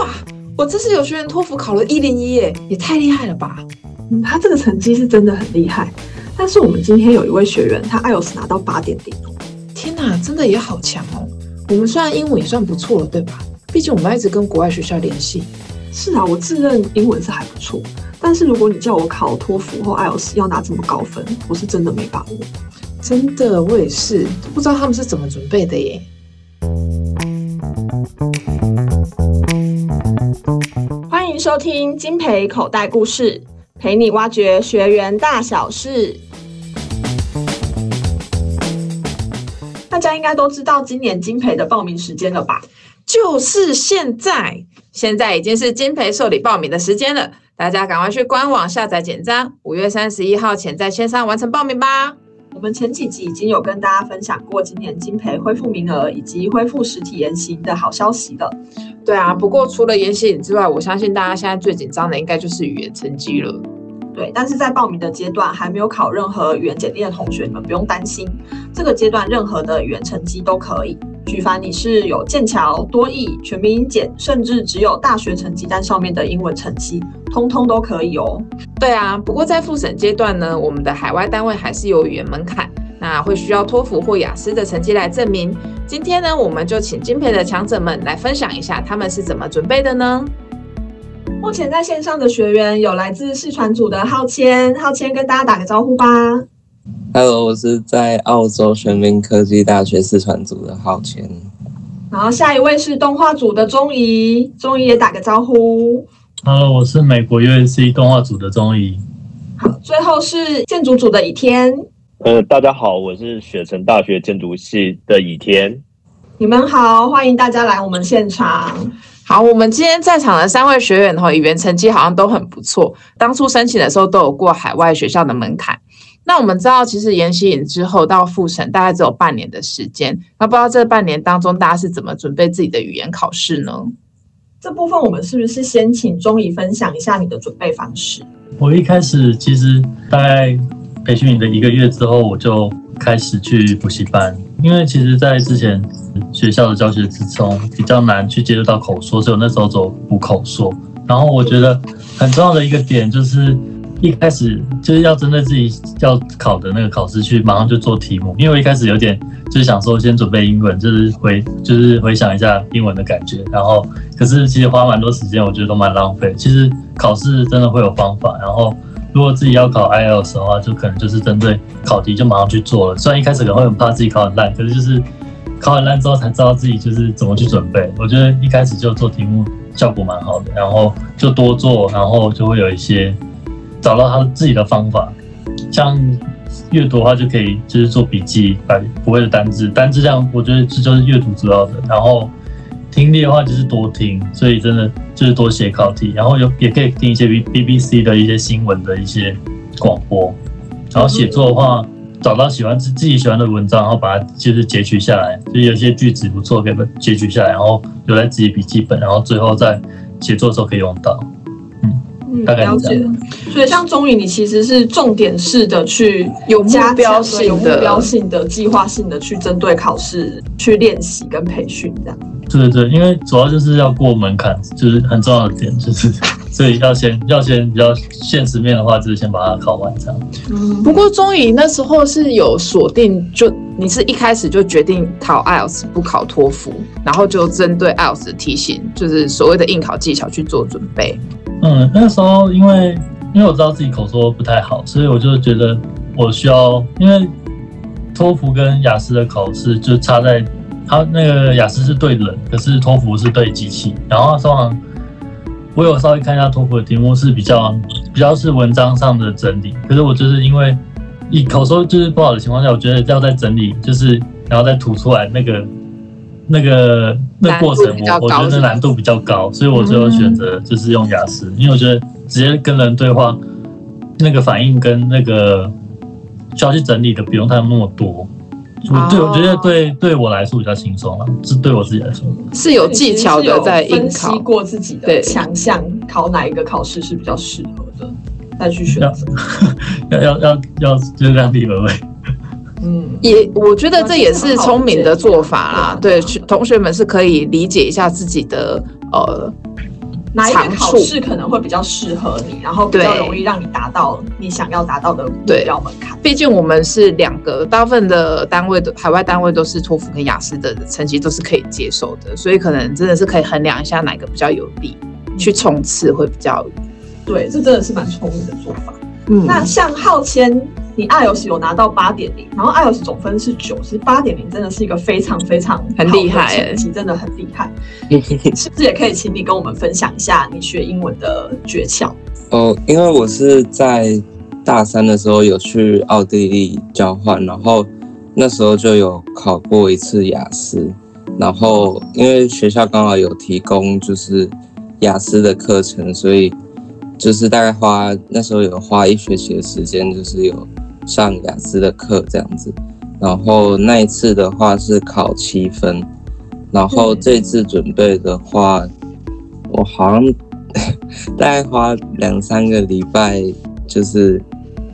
哇，我这次有学员托福考了一零一耶，也太厉害了吧！嗯，他这个成绩是真的很厉害。但是我们今天有一位学员，他 IELTS 拿到八点零。天哪，真的也好强哦！我们虽然英文也算不错了，对吧？毕竟我们一直跟国外学校联系。是啊，我自认英文是还不错。但是如果你叫我考托福或 IELTS 要拿这么高分，我是真的没把握。真的，我也是，不知道他们是怎么准备的耶。迎收听金培口袋故事，陪你挖掘学员大小事。大家应该都知道今年金培的报名时间了吧？就是现在，现在已经是金培受理报名的时间了。大家赶快去官网下载简章，五月三十一号前在线上完成报名吧。我们前几集已经有跟大家分享过今年金培恢复名额以及恢复实体研习的好消息了。对啊，不过除了研习之外，我相信大家现在最紧张的应该就是语言成绩了。对，但是在报名的阶段还没有考任何语言检定的同学，你们不用担心，这个阶段任何的语言成绩都可以。举凡你是有剑桥、多益、全民英检，甚至只有大学成绩单上面的英文成绩，通通都可以哦。对啊，不过在复审阶段呢，我们的海外单位还是有语言门槛，那会需要托福或雅思的成绩来证明。今天呢，我们就请金培的强者们来分享一下他们是怎么准备的呢？目前在线上的学员有来自视传组的浩谦，浩谦跟大家打个招呼吧。Hello，我是在澳洲全民科技大学视传组的浩谦。然后下一位是动画组的钟怡，钟怡也打个招呼。Hello，我是美国 UNC 动画组的钟怡。好，最后是建筑组的倚天。呃，大家好，我是雪城大学建筑系的倚天。你们好，欢迎大家来我们现场。好，我们今天在场的三位学员哈，语言成绩好像都很不错，当初申请的时候都有过海外学校的门槛。那我们知道，其实研习营之后到复审大概只有半年的时间。那不知道这半年当中，大家是怎么准备自己的语言考试呢？这部分我们是不是先请钟怡分享一下你的准备方式？我一开始其实大概培训营的一个月之后，我就开始去补习班，因为其实，在之前学校的教学之中比较难去接触到口说，所以我那时候走补口说。然后我觉得很重要的一个点就是。一开始就是要针对自己要考的那个考试去马上就做题目，因为我一开始有点就是想说先准备英文，就是回就是回想一下英文的感觉，然后可是其实花蛮多时间，我觉得都蛮浪费。其实考试真的会有方法，然后如果自己要考 IELTS 的话，就可能就是针对考题就马上去做了。虽然一开始可能会很怕自己考很烂，可是就是考很烂之后才知道自己就是怎么去准备。我觉得一开始就做题目效果蛮好的，然后就多做，然后就会有一些。找到他自己的方法，像阅读的话就可以就是做笔记，把不会的单字，单字这样我觉得这就是阅读主要的。然后听力的话就是多听，所以真的就是多写考题，然后有也可以听一些 B B B C 的一些新闻的一些广播。然后写作的话，找到喜欢自自己喜欢的文章，然后把它就是截取下来，就有些句子不错，可以截取下来，然后留在自己笔记本，然后最后在写作的时候可以用到。嗯，了解。所以像中影，你其实是重点式的去有目标性有目标性的、计划性的去针对考试去练习跟培训这样。对对对，因为主要就是要过门槛，就是很重要的点，就是 所以要先要先比较现实面的话，就是先把它考完这样。嗯，不过钟怡那时候是有锁定，就你是一开始就决定考 IELTS 不考托福，然后就针对 IELTS 的题型，就是所谓的应考技巧去做准备。嗯，那时候因为因为我知道自己口说不太好，所以我就觉得我需要，因为托福跟雅思的考试就差在，它那个雅思是对人，可是托福是对机器。然后通常我有稍微看一下托福的题目是比较比较是文章上的整理，可是我就是因为以口说就是不好的情况下，我觉得要再整理，就是然后再吐出来那个。那个那过程我，我我觉得难度比较高，所以我最后选择就是用雅思，因为我觉得直接跟人对话，那个反应跟那个需要去整理的不用太那么多。对，我觉得对对我来说比较轻松了，是对我自己来说是有技巧的，在分析过自己的强项，考哪一个考试是比较适合的，再去选择。要 要要要就是量力而为。嗯，也我觉得这也是聪明的做法啦。对，同学们是可以理解一下自己的呃哪一个考试可能会比较适合你，然后比较容易让你达到你想要达到的目标门槛。毕竟我们是两个，大部分的单位的海外单位都是托福跟雅思的成绩都是可以接受的，所以可能真的是可以衡量一下哪个比较有利，去冲刺会比较。对，这真的是蛮聪明的做法。嗯，那像浩谦，你 IELTS 有拿到八点零，然后 IELTS 总分是九十，八点零真的是一个非常非常很厉害，成绩真的很厉害。是不是也可以请你跟我们分享一下你学英文的诀窍？哦，因为我是在大三的时候有去奥地利交换，然后那时候就有考过一次雅思，然后因为学校刚好有提供就是雅思的课程，所以。就是大概花那时候有花一学期的时间，就是有上雅思的课这样子。然后那一次的话是考七分，然后这次准备的话，我好像 大概花两三个礼拜，就是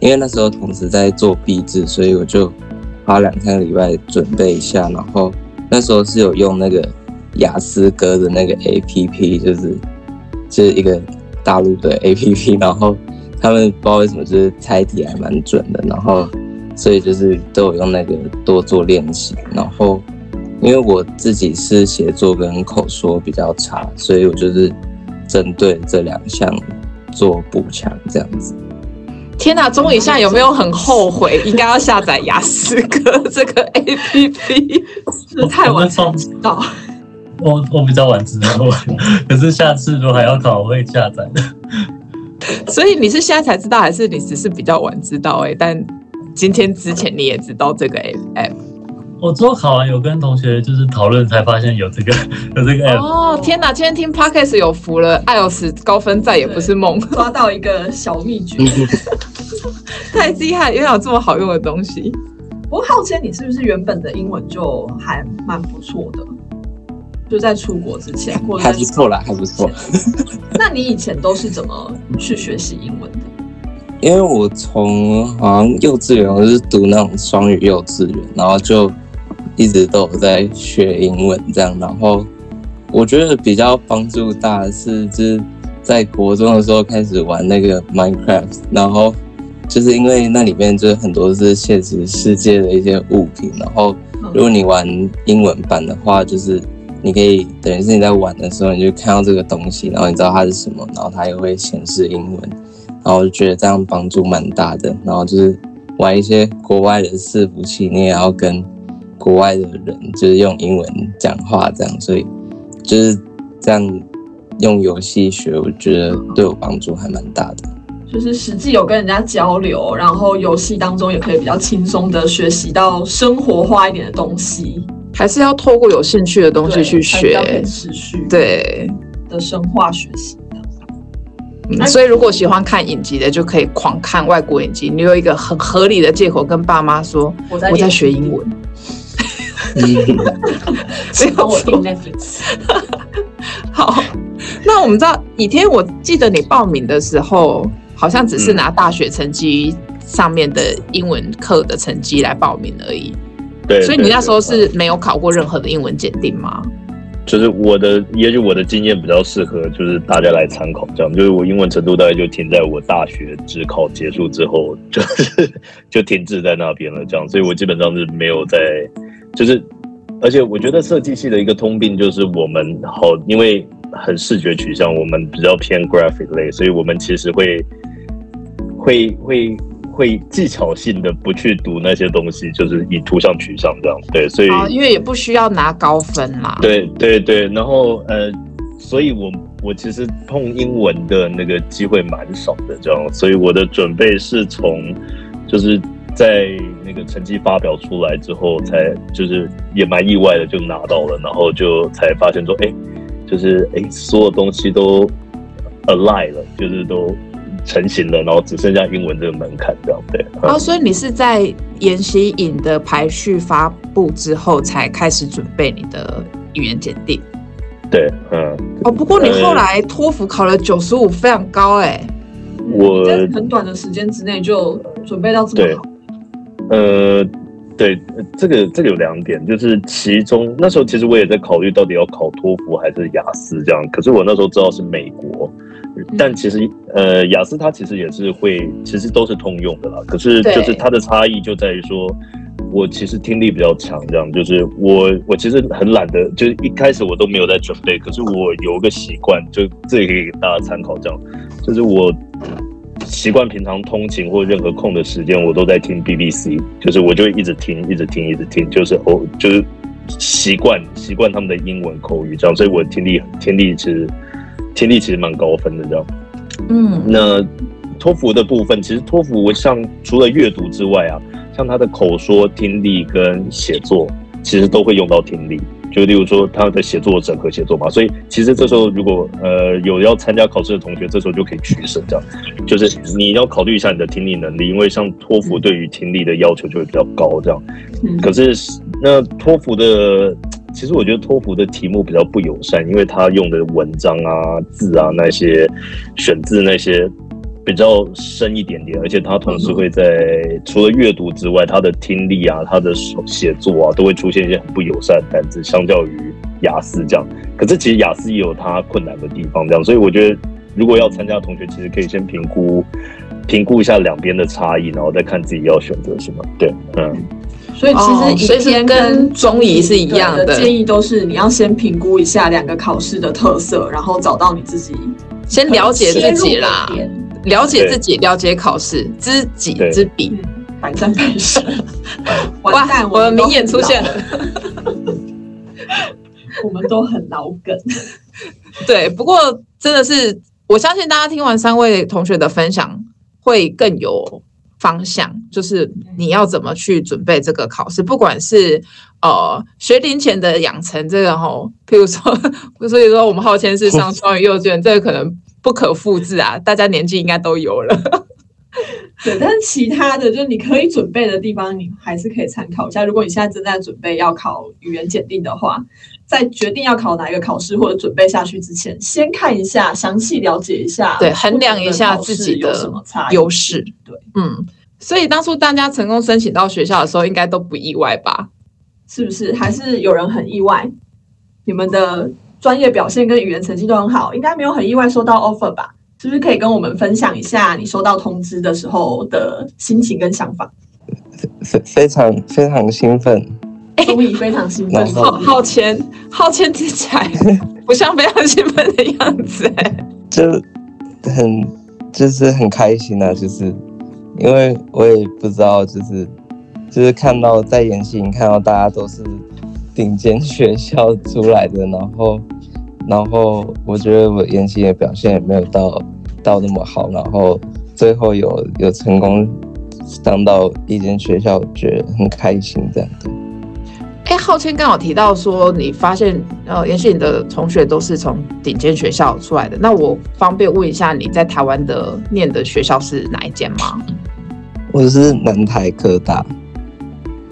因为那时候同时在做壁纸，所以我就花两三个礼拜准备一下。然后那时候是有用那个雅思哥的那个 APP，就是就是一个。大陆的 APP，然后他们不知道为什么就是猜题还蛮准的，然后所以就是都有用那个多做练习。然后因为我自己是写作跟口说比较差，所以我就是针对这两项做补强这样子。天哪，终于现在有没有很后悔应该要下载雅思哥这个 APP？是太晚才知道。我我比较晚知道，可是下次如果还要考，我会下载的。所以你是现在才知道，还是你只是比较晚知道？哎，但今天之前你也知道这个 app？我之后考完有跟同学就是讨论，才发现有这个 有这个 app。哦，天哪！今天听 podcast 有福了，IELTS 高分再也不是梦，抓到一个小秘诀，太厉害！原来有这么好用的东西。不过浩谦，你是不是原本的英文就还蛮不错的？就在出国之前，或者还不错啦，还不错。那你以前都是怎么去学习英文的？因为我从好像幼稚园，我是读那种双语幼稚园，然后就一直都有在学英文这样。然后我觉得比较帮助大的是，就是在国中的时候开始玩那个 Minecraft，然后就是因为那里面就是很多是现实世界的一些物品，然后如果你玩英文版的话，就是。你可以等于是你在玩的时候，你就看到这个东西，然后你知道它是什么，然后它也会显示英文，然后我就觉得这样帮助蛮大的。然后就是玩一些国外的伺服器，你也要跟国外的人就是用英文讲话，这样，所以就是这样用游戏学，我觉得对我帮助还蛮大的。就是实际有跟人家交流，然后游戏当中也可以比较轻松的学习到生活化一点的东西。还是要透过有兴趣的东西去学，持续对的深化学习的。嗯，所以如果喜欢看影集的，就可以狂看外国影集。你有一个很合理的借口跟爸妈说我在我在学英文。所以我听 Netflix。好，那我们知道以天，我记得你报名的时候，好像只是拿大学成绩上面的英文课的成绩来报名而已。对，所以你那时候是没有考过任何的英文检定吗？就是我的，也许我的经验比较适合，就是大家来参考这样。就是我英文程度大概就停在我大学职考结束之后，就是就停滞在那边了这样。所以我基本上是没有在，就是而且我觉得设计系的一个通病就是我们好，因为很视觉取向，我们比较偏 graphic 类，所以我们其实会会会。会技巧性的不去读那些东西，就是以图像取向这样，对，所以因为也不需要拿高分嘛。对对对，然后呃，所以我我其实碰英文的那个机会蛮少的，这样，所以我的准备是从就是在那个成绩发表出来之后，才就是也蛮意外的就拿到了，然后就才发现说，哎，就是哎，所有东西都 align 了，就是都。成型了，然后只剩下英文这个门槛，这样对。哦，所以你是在研习营的排序发布之后才开始准备你的语言检定？对，嗯。哦，不过你后来托福考了九十五，非常高哎。我在很短的时间之内就准备到这么好。呃，对，这个这个有两点，就是其中那时候其实我也在考虑到底要考托福还是雅思这样，可是我那时候知道是美国，但其实呃雅思它其实也是会，其实都是通用的啦，可是就是它的差异就在于说。我其实听力比较强，这样就是我我其实很懒得，就是一开始我都没有在准备，可是我有一个习惯，就这也可以给大家参考，这样就是我习惯平常通勤或任何空的时间，我都在听 BBC，就是我就一直听，一直听，一直听，就是哦，就是习惯习惯他们的英文口语这样，所以我听力听力其实听力其实蛮高分的这样。嗯，那托福的部分，其实托福像除了阅读之外啊。像他的口说、听力跟写作，其实都会用到听力。就例如说他的写作整合写作嘛，所以其实这时候如果呃有要参加考试的同学，这时候就可以取舍，这样就是你要考虑一下你的听力能力，因为像托福对于听力的要求就会比较高，这样。可是那托福的，其实我觉得托福的题目比较不友善，因为他用的文章啊、字啊那些选字那些。比较深一点点，而且他同时会在除了阅读之外，他的听力啊、他的写作啊，都会出现一些很不友善的单词，相较于雅思这样。可是其实雅思也有它困难的地方，这样。所以我觉得，如果要参加的同学，其实可以先评估评估一下两边的差异，然后再看自己要选择什么。对，嗯。所以其实以前跟中仪是一样的建议，都是你要先评估一下两个考试的特色，然后找到你自己先了解自己啦。了解自己，了解考试，知己知彼，百战百胜。完蛋，我的名言出现了。我们都很老梗。对，不过真的是，我相信大家听完三位同学的分享，会更有方向，就是你要怎么去准备这个考试，不管是呃学龄前的养成这个吼，譬如说，所以说我们浩谦是上双语幼稚园，这个可能。不可复制啊！大家年纪应该都有了。对，但是其他的，就是你可以准备的地方，你还是可以参考一下。如果你现在正在准备要考语言检定的话，在决定要考哪一个考试或者准备下去之前，先看一下，详细了解一下，对，衡量一下自己的优势。对，嗯，所以当初大家成功申请到学校的时候，应该都不意外吧？是不是？还是有人很意外？你们的？专业表现跟语言成绩都很好，应该没有很意外收到 offer 吧？是不是可以跟我们分享一下你收到通知的时候的心情跟想法？非非常非常兴奋，终于非常兴奋，浩浩谦浩谦听起来不像非常兴奋的样子，哎，就很就是很开心啊，就是因为我也不知道，就是就是看到在研习营看到大家都是。顶尖学校出来的，然后，然后我觉得我研习的表现也没有到到那么好，然后最后有有成功上到一间学校，觉得很开心这样的。哎，浩谦刚好提到说，你发现呃也许你的同学都是从顶尖学校出来的，那我方便问一下你在台湾的念的学校是哪一间吗？我是南台科大。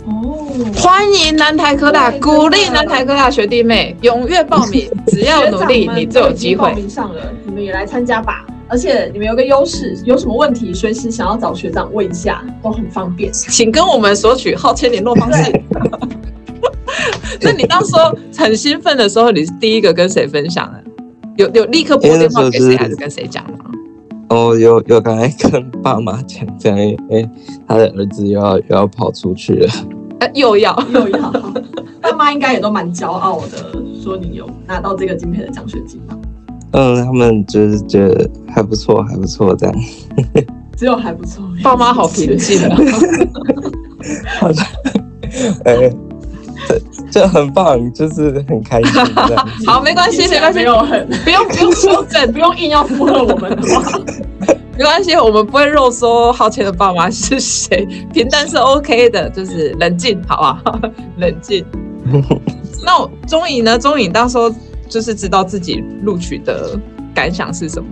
哦欢迎南台科大，鼓励南台科大学弟妹踊跃报名，只要努力，你就有机会。报名上了，你们也来参加吧。而且你们有个优势，有什么问题随时想要找学长问一下，都很方便。请跟我们索取浩谦联络方式。那 你当时很兴奋的时候，你是第一个跟谁分享的？有有立刻拨电话给谁，还是跟谁讲吗？哦，有有刚才跟爸妈讲，这样，因 为他的儿子又要又要跑出去了。呃，又要又要，爸妈应该也都蛮骄傲的，说你有拿到这个精培的奖学金吧？嗯，他们就是觉得还不错，还不错这样。只有还不错，爸妈好平静啊。好的，哎、欸，这这很棒，就是很开心。好，没关系，没关系，不用很，不用不用说正，不用硬要附和我们的话。没关系，我们不会肉说浩谦的爸妈是谁，平淡是 OK 的，就是冷静，好不好？冷静。那中颖呢？中颖到时候就是知道自己录取的感想是什么？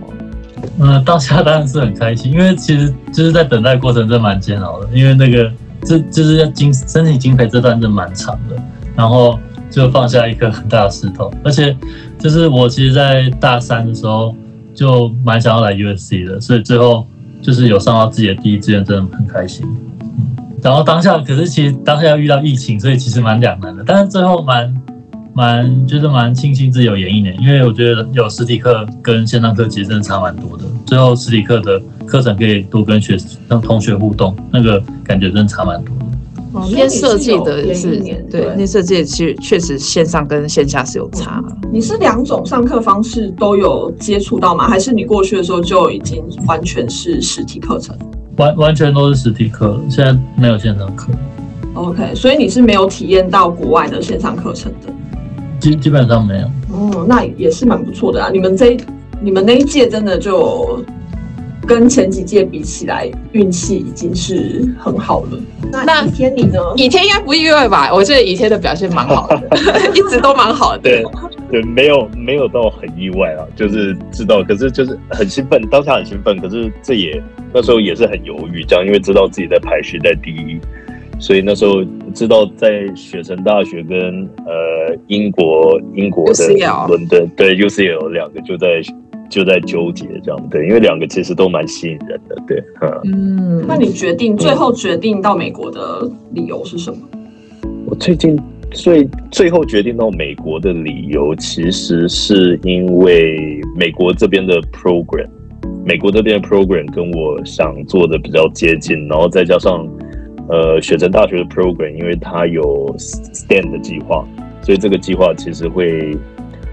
嗯，当下当然是很开心，因为其实就是在等待过程真蛮煎熬的，因为那个这就是要经申请经培这段真蛮长的，然后就放下一颗很大的石头，而且就是我其实，在大三的时候。就蛮想要来 USC 的，所以最后就是有上到自己的第一志愿，真的很开心。然后当下，可是其实当下要遇到疫情，所以其实蛮两难的。但是最后蛮蛮觉得蛮庆幸自己有延一年，因为我觉得有实体课跟线上课其实真的差蛮多的。最后实体课的课程可以多跟学让同学互动，那个感觉真的差蛮多的。念设计的也是对，那设计其实确实线上跟线下是有差。你是两种上课方式都有接触到吗？还是你过去的时候就已经完全是实体课程？完完全都是实体课，现在没有线上课。OK，所以你是没有体验到国外的线上课程的？基基本上没有。哦，那也是蛮不错的啊！你们这一你们那一届真的就跟前几届比起来，运气已经是很好了。那倚天你呢？以天应该不意外吧？我觉得以天的表现蛮好的，一直都蛮好的。对对，没有没有到很意外啊，就是知道，可是就是很兴奋，当下很兴奋，可是这也。那时候也是很犹豫，这样，因为知道自己在排序在第一，所以那时候知道在雪城大学跟呃英国英国的伦敦对 UCL 两个就在就在纠结这样，对，因为两个其实都蛮吸引人的，对，嗯，那你决定最后决定到美国的理由是什么？我最近最最后决定到美国的理由，其实是因为美国这边的 program。美国这边的 program 跟我想做的比较接近，然后再加上，呃，雪城大学的 program，因为它有 stand 的计划，所以这个计划其实会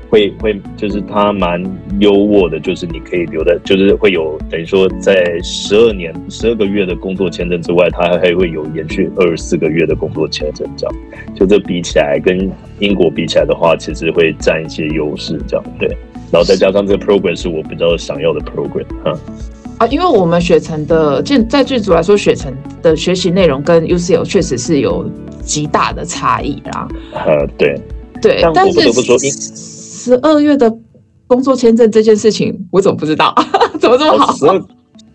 会会就是它蛮优渥的，就是你可以留在，就是会有等于说在十二年十二个月的工作签证之外，它还会有延续二十四个月的工作签证，这样，就这比起来跟英国比起来的话，其实会占一些优势，这样对。然后再加上这个 program 是我比较想要的 program 哈啊，因为我们雪城的建在剧组来说，雪城的学习内容跟 UCL 确实是有极大的差异啦。呃，对对，但是十二月的工作签证这件事情，我怎么不知道？怎么这么好？十二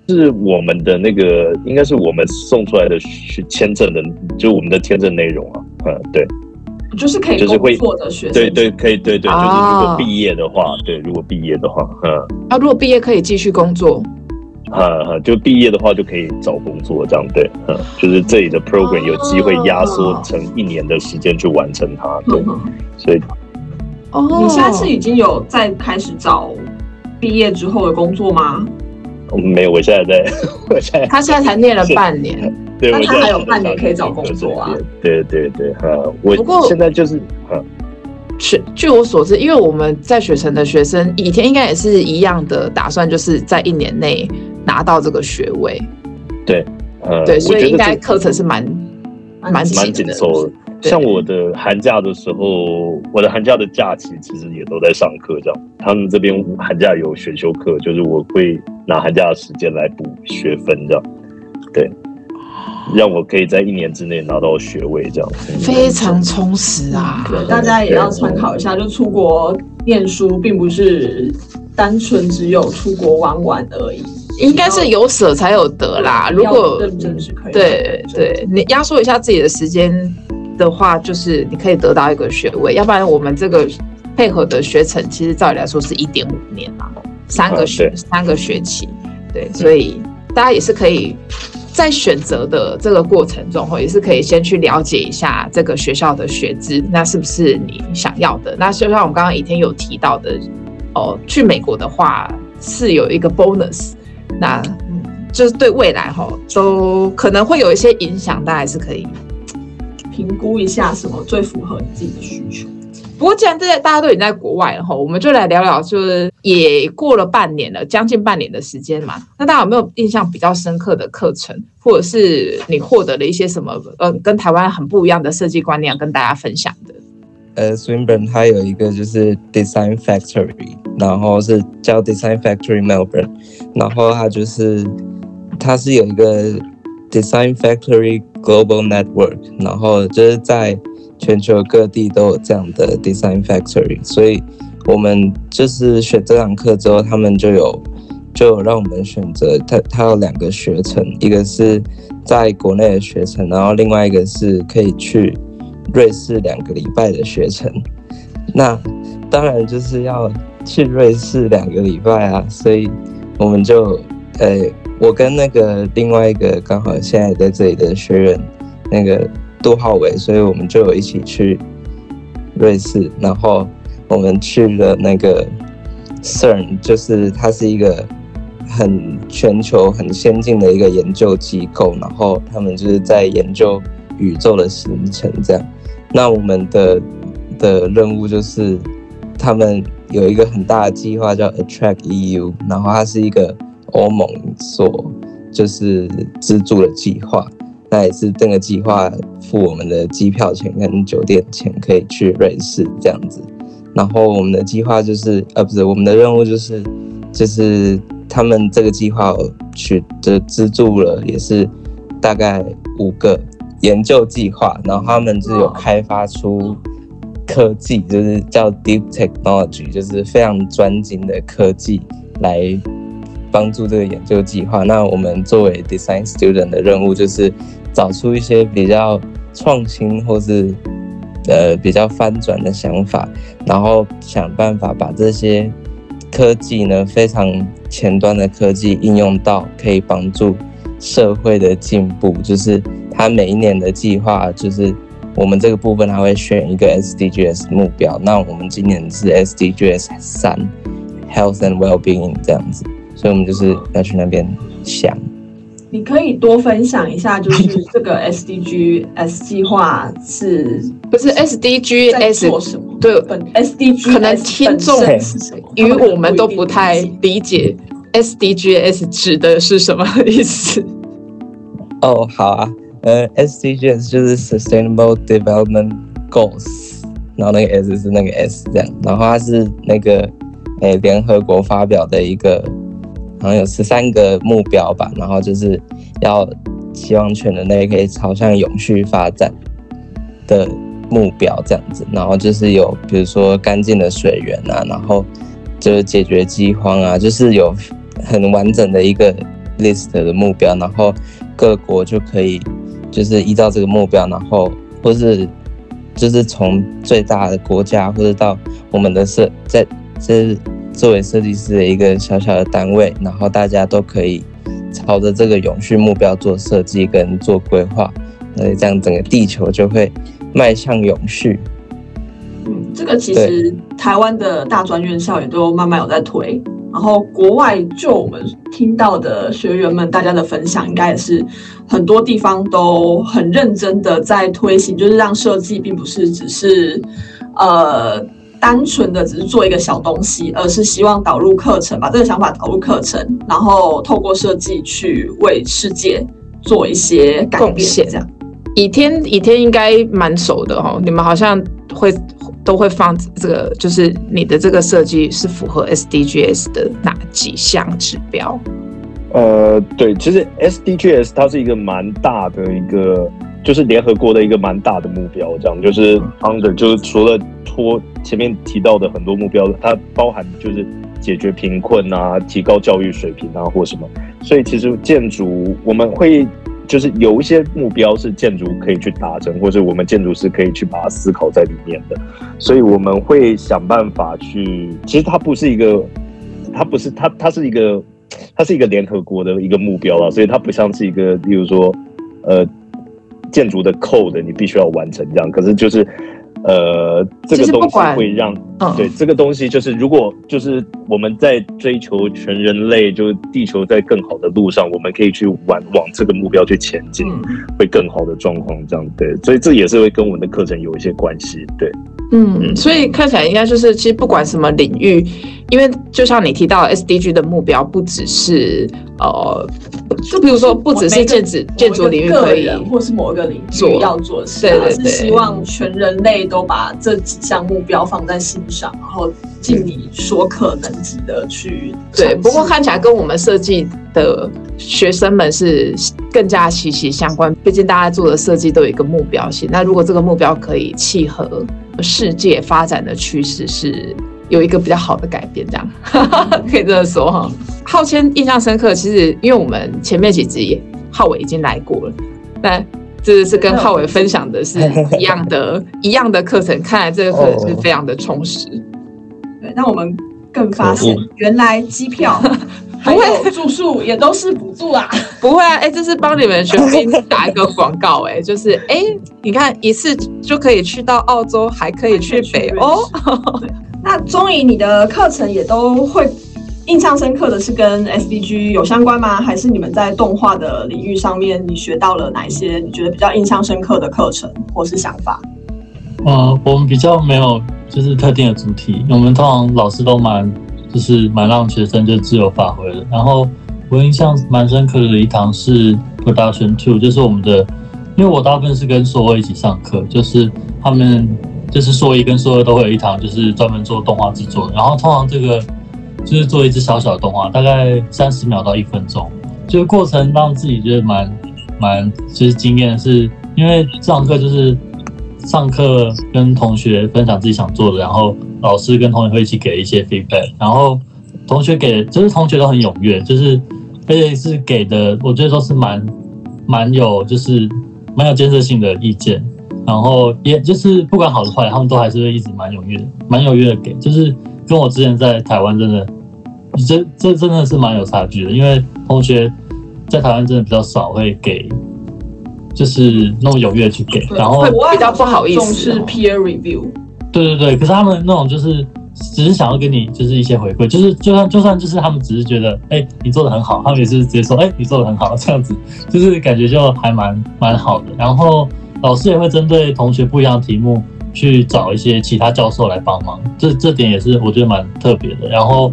是我们的那个，应该是我们送出来的签证的，就我们的签证内容啊。嗯，对。就是可以工作的学生，对对，可以对对，就是如果毕业的话，对，如果毕业的话，嗯，啊，如果毕业可以继续工作，啊就毕业的话就可以找工作，这样对，嗯，就是这里的 program 有机会压缩成一年的时间去完成它，对，所以，哦，你现在是已经有在开始找毕业之后的工作吗？没有，我现在在，我现在他现在才念了半年。对，那他还有半年可以找工作啊！对对对，呃，我不过现在就是，呃，据据我所知，因为我们在雪城的学生，以前应该也是一样的打算，就是在一年内拿到这个学位。对，呃，对，所以应该课程是蛮蛮蛮紧凑的。像我的寒假的时候，我的寒假的假期其实也都在上课，这样。他们这边寒假有选修课，就是我会拿寒假的时间来补学分，这样。对。让我可以在一年之内拿到学位，这样非常充实啊！对，大家也要参考一下，就出国念书，并不是单纯只有出国玩玩而已，应该是有舍才有得啦。如果对对，你压缩一下自己的时间的话，就是你可以得到一个学位。要不然我们这个配合的学程，其实照理来说是一点五年啦，三个学三个学期，对，所以大家也是可以。在选择的这个过程中，也是可以先去了解一下这个学校的学制，那是不是你想要的？那就像我们刚刚以天有提到的，哦，去美国的话是有一个 bonus，那就是对未来哈都可能会有一些影响，大家还是可以评估一下什么最符合你自己的需求。不过，既然这些大家都已经在国外了哈，我们就来聊聊，就是也过了半年了，将近半年的时间嘛。那大家有没有印象比较深刻的课程，或者是你获得了一些什么呃，跟台湾很不一样的设计观念，跟大家分享的？呃，Swinburne 它有一个就是 Design Factory，然后是叫 Design Factory Melbourne，然后它就是它是有一个 Design Factory Global Network，然后就是在。全球各地都有这样的 design factory，所以我们就是选这堂课之后，他们就有就有让我们选择，它，它有两个学程，一个是在国内的学程，然后另外一个是可以去瑞士两个礼拜的学程。那当然就是要去瑞士两个礼拜啊，所以我们就呃，我跟那个另外一个刚好现在在这里的学员。那个杜浩伟，所以我们就有一起去瑞士，然后我们去了那个 CERN，就是它是一个很全球很先进的一个研究机构，然后他们就是在研究宇宙的形成这样。那我们的的任务就是，他们有一个很大的计划叫 Attract EU，然后它是一个欧盟所就是资助的计划，那也是这个计划付我们的机票钱跟酒店钱，可以去瑞士这样子。然后我们的计划就是，呃，不是我们的任务就是，就是他们这个计划取得资助了，也是大概五个。研究计划，然后他们就有开发出科技，就是叫 Deep Technology，就是非常专精的科技来帮助这个研究计划。那我们作为 Design Student 的任务就是找出一些比较创新或是呃比较翻转的想法，然后想办法把这些科技呢，非常前端的科技应用到可以帮助社会的进步，就是。他每一年的计划就是我们这个部分，他会选一个 SDGs 目标。那我们今年是 SDGs 三，Health and Wellbeing 这样子，所以我们就是要去那边想。你可以多分享一下，就是这个 SDGs 计划是不是 SDGs 做什么？对，SDGs 可能听众与我们都不太理解 SDGs 指的是什么意思。哦，好啊。呃，SDGs 就是 Sustainable Development Goals，然后那个 S 是那个 S 这样，然后它是那个诶联合国发表的一个，好像有十三个目标吧，然后就是要希望全人类可以朝向永续发展的目标这样子，然后就是有比如说干净的水源啊，然后就是解决饥荒啊，就是有很完整的一个 list 的目标，然后各国就可以。就是依照这个目标，然后或是就是从最大的国家，或者到我们的设在这作为设计师的一个小小的单位，然后大家都可以朝着这个永续目标做设计跟做规划，那这样整个地球就会迈向永续。嗯，这个其实台湾的大专院校也都慢慢有在推。然后国外就我们听到的学员们，大家的分享应该也是很多地方都很认真的在推行，就是让设计并不是只是呃单纯的只是做一个小东西，而是希望导入课程，把这个想法导入课程，然后透过设计去为世界做一些改变。这样，倚天倚天应该蛮熟的哦，你们好像会。都会放这个，就是你的这个设计是符合 SDGs 的哪几项指标？呃，对，其实 SDGs 它是一个蛮大的一个，就是联合国的一个蛮大的目标，这样就是 under 就是除了脱前面提到的很多目标，它包含就是解决贫困啊，提高教育水平啊，或什么，所以其实建筑我们会。就是有一些目标是建筑可以去达成，或者我们建筑师可以去把它思考在里面的，所以我们会想办法去。其实它不是一个，它不是它，它是一个，它是一个联合国的一个目标啊，所以它不像是一个，例如说，呃，建筑的 code 你必须要完成这样，可是就是。呃，这个东西会让，嗯、对这个东西就是，如果就是我们在追求全人类，就是地球在更好的路上，我们可以去往往这个目标去前进，嗯、会更好的状况这样对，所以这也是会跟我们的课程有一些关系，对。嗯，所以看起来应该就是，其实不管什么领域，因为就像你提到 SDG 的目标，不只是呃，就比如说不只是建筑建筑领域可以，或是某一个领域要做的事，对对对，而是希望全人类都把这几项目标放在心上，然后尽你所可能及的去对。不过看起来跟我们设计的学生们是更加息息相关，毕竟大家做的设计都有一个目标性。那如果这个目标可以契合。世界发展的趋势是有一个比较好的改变，这样 可以这么说哈。浩谦印象深刻，其实因为我们前面几集也浩伟已经来过了，但这是跟浩伟分享的是一样的，一样的课程，看来这个课程是非常的充实。对，那我们更发现原来机票 还有住宿也都是补助啊。不会啊，哎、欸，这是帮你们学兵打一个广告、欸，哎，就是哎、欸，你看一次就可以去到澳洲，还可以去北欧。那钟颖，你的课程也都会印象深刻的是跟 SDG 有相关吗？还是你们在动画的领域上面，你学到了哪一些你觉得比较印象深刻的课程或是想法？呃，我们比较没有就是特定的主题，我们通常老师都蛮就是蛮让学生就自由发挥的。然后我印象蛮深刻的一堂是 Production Two，就是我们的，因为我大部分是跟硕二一起上课，就是他们就是硕一跟硕二都会有一堂，就是专门做动画制作。然后通常这个就是做一支小小的动画，大概三十秒到一分钟，这个过程让自己觉得蛮蛮就是惊艳，是因为这堂课就是。上课跟同学分享自己想做的，然后老师跟同学会一起给一些 feedback，然后同学给就是同学都很踊跃，就是而且是给的，我觉得都是蛮蛮有就是蛮有建设性的意见，然后也就是不管好的坏，他们都还是会一直蛮踊跃，蛮踊跃的给，就是跟我之前在台湾真的，这这真的是蛮有差距的，因为同学在台湾真的比较少会给。就是那种踊跃去给，然后比较不好意思，是 peer review。对对对，可是他们那种就是只是想要给你就是一些回馈，就是就算就算就是他们只是觉得哎、欸、你做的很好，他们也是直接说哎、欸、你做的很好这样子，就是感觉就还蛮蛮好的。然后老师也会针对同学不一样的题目去找一些其他教授来帮忙，这这点也是我觉得蛮特别的。然后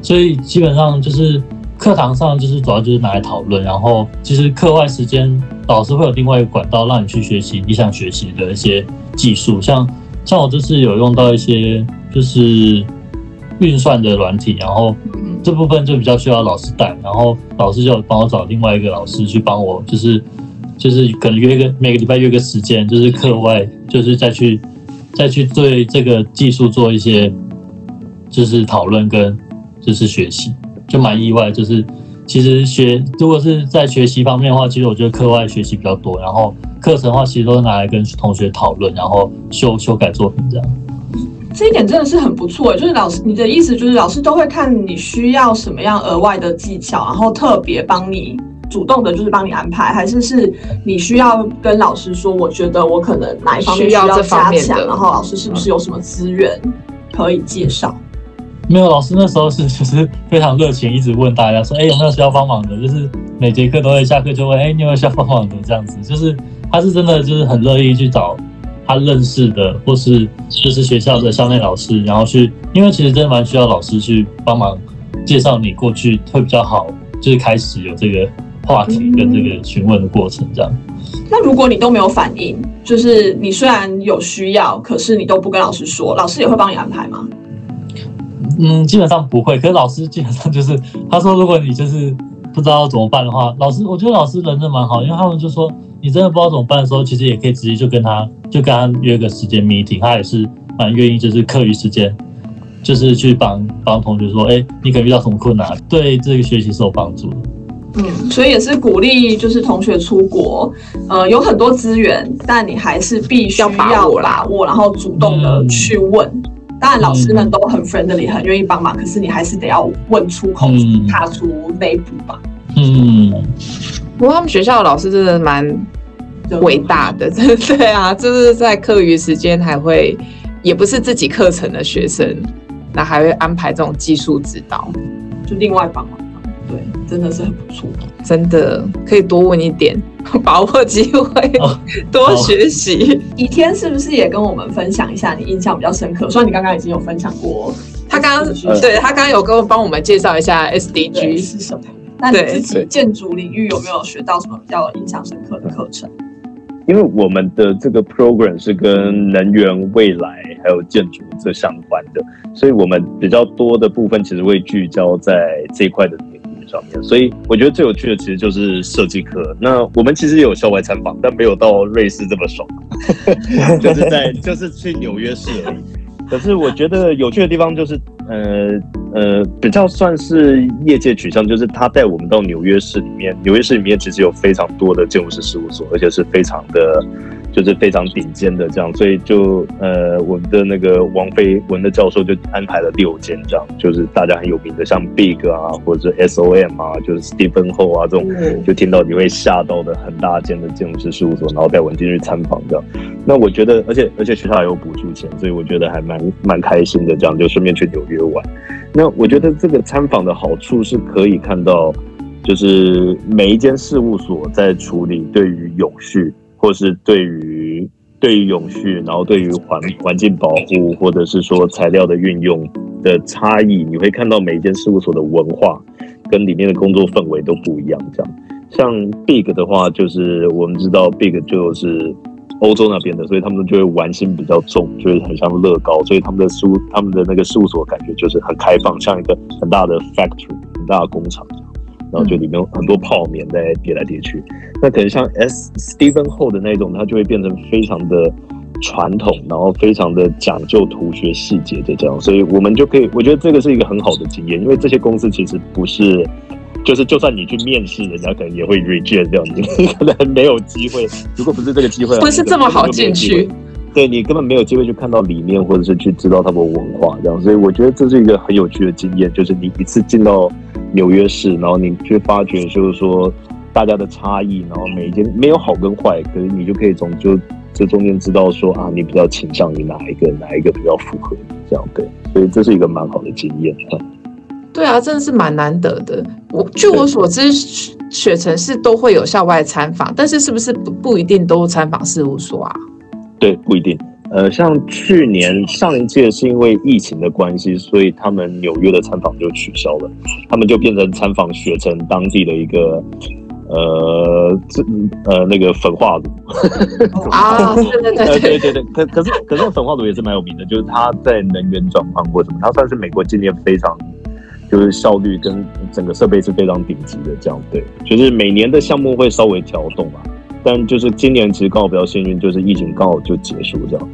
所以基本上就是。课堂上就是主要就是拿来讨论，然后其实课外时间老师会有另外一个管道让你去学习你想学习的一些技术，像像我这次有用到一些就是运算的软体，然后这部分就比较需要老师带，然后老师就帮我找另外一个老师去帮我，就是就是可能约个每个礼拜约个时间，就是课外就是再去再去对这个技术做一些就是讨论跟就是学习。就蛮意外，就是其实学如果是在学习方面的话，其实我觉得课外学习比较多，然后课程的话其实都是拿来跟同学讨论，然后修修改作品这样。这一点真的是很不错，就是老师，你的意思就是老师都会看你需要什么样额外的技巧，然后特别帮你主动的，就是帮你安排，还是是你需要跟老师说，我觉得我可能哪一方面需要加强，然后老师是不是有什么资源可以介绍？没有，老师那时候是就是非常热情，一直问大家说，哎，有没有需要帮忙的？就是每节课都会下课就问，哎，你有没有需要帮忙的？这样子，就是他是真的就是很乐意去找他认识的，或是就是学校的校内老师，然后去，因为其实真的蛮需要老师去帮忙介绍你过去会比较好，就是开始有这个话题跟这个询问的过程这样。那如果你都没有反应，就是你虽然有需要，可是你都不跟老师说，老师也会帮你安排吗？嗯，基本上不会。可是老师基本上就是他说，如果你就是不知道怎么办的话，老师我觉得老师人真的蛮好，因为他们就说你真的不知道怎么办的时候，其实也可以直接就跟他就跟他约个时间 meeting，他也是蛮愿意就是课余时间就是去帮帮同学说，哎、欸，你可能遇到什么困难，对这个学习是有帮助的。嗯，所以也是鼓励就是同学出国，呃，有很多资源，但你还是必须要把握，把握然后主动的去问。嗯当然，老师们都很 friendly，很愿意帮忙。可是你还是得要问出口，踏出那一步吧。嗯，不过他们学校的老师真的蛮伟大的，真 的对啊，就是在课余时间还会，也不是自己课程的学生，那还会安排这种技术指导，就另外帮忙。对，真的是很不错，真的可以多问一点，把握机会，多学习。倚天是不是也跟我们分享一下你印象比较深刻？虽然你刚刚已经有分享过，他刚刚对他刚刚有跟我帮我们介绍一下 SDG 是什么。那你自己建筑领域有没有学到什么比较印象深刻的课程？因为我们的这个 program 是跟能源、未来还有建筑这相关的，所以我们比较多的部分其实会聚焦在这一块的。上面，所以我觉得最有趣的其实就是设计课。那我们其实也有校外参访，但没有到瑞士这么爽，就是在 就是去纽约市而已。可是我觉得有趣的地方就是，呃呃，比较算是业界取向，就是他带我们到纽约市里面。纽约市里面其实有非常多的建筑师事务所，而且是非常的就是非常顶尖的这样，所以就呃，我们的那个王飞文的教授就安排了六间这样，就是大家很有名的，像 Big 啊，或者 SOM 啊，就是 Stephen Ho 啊这种，就听到你会吓到的很大间的建筑师事务所，然后带我们进去参访这样。那我觉得，而且而且学校还有补助钱，所以我觉得还蛮蛮开心的这样，就顺便去纽约玩。那我觉得这个参访的好处是可以看到，就是每一间事务所在处理对于永续。或是对于对于永续，然后对于环环境保护，或者是说材料的运用的差异，你会看到每一间事务所的文化跟里面的工作氛围都不一样。这样，像 Big 的话，就是我们知道 Big 就是欧洲那边的，所以他们就会玩心比较重，就是很像乐高，所以他们的事务他们的那个事务所感觉就是很开放，像一个很大的 factory，很大的工厂。然后就里面有很多泡棉在叠来叠去，那可能像 S Stephen Ho 的那种，它就会变成非常的传统，然后非常的讲究图学细节的这样，所以我们就可以，我觉得这个是一个很好的经验，因为这些公司其实不是，就是就算你去面试，人家可能也会 reject 掉你，你 可能没有机会，如果不是这个机会，不是这么好进去，对你根本没有机会去看到里面，或者是去知道他们文化这样，所以我觉得这是一个很有趣的经验，就是你一次进到。纽约市，然后你去发觉，就是说大家的差异，然后每一间没有好跟坏，可是你就可以从就这中间知道说啊，你比较倾向于哪一个，哪一个比较符合你这样对，所以这是一个蛮好的经验。对啊，真的是蛮难得的。我据我所知，雪城市都会有校外参访，但是是不是不不一定都参访事务所啊？对，不一定。呃，像去年上一届是因为疫情的关系，所以他们纽约的参访就取消了，他们就变成参访雪城当地的一个呃，这呃那个焚化炉。啊，对对对对。对 对，可可是可是粉化炉也是蛮有名的，就是它在能源转换或什么，它算是美国今年非常就是效率跟整个设备是非常顶级的这样，对，就是每年的项目会稍微调动啊，但就是今年其实刚好比较幸运，就是疫情刚好就结束这样。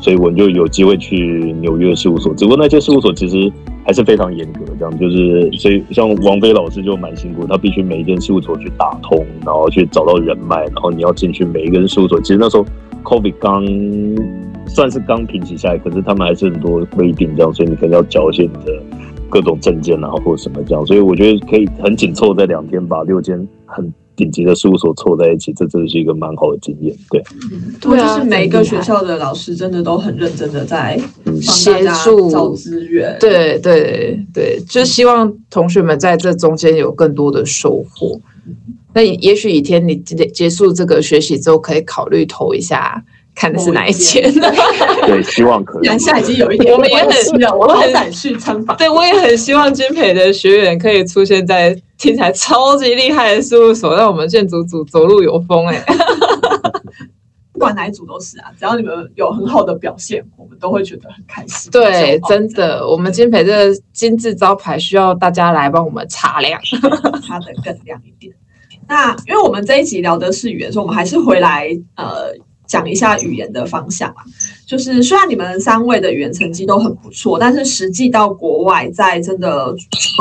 所以我就有机会去纽约事务所，只不过那些事务所其实还是非常严格，这样就是，所以像王菲老师就蛮辛苦，他必须每一间事务所去打通，然后去找到人脉，然后你要进去每一个人事务所。其实那时候 COVID 刚算是刚平息下来，可是他们还是很多规定这样，所以你可能要交一些你的各种证件啊或者什么这样。所以我觉得可以很紧凑在两天把六间很。顶级的事务所凑在一起，这真的是一个蛮好的经验。对，对啊，就是每一个学校的老师真的都很认真的在协助找资源。对对对，就希望同学们在这中间有更多的收获。那也许一天你结结束这个学习之后，可以考虑投一下。看的是哪一间？对，希望可以。南下已经有一点，我们也很，我很想去参访。对，我也很希望金培的学员可以出现在听起来超级厉害的事务所，让我们建筑组走路有风哎、欸。不管哪一组都是啊，只要你们有很好的表现，我们都会觉得很开心。对，真的，我们金培这个金字招牌需要大家来帮我们擦亮，擦得更亮一点。那因为我们这一集聊的是语言，所以我们还是回来呃。讲一下语言的方向啊，就是虽然你们三位的语言成绩都很不错，但是实际到国外，在真的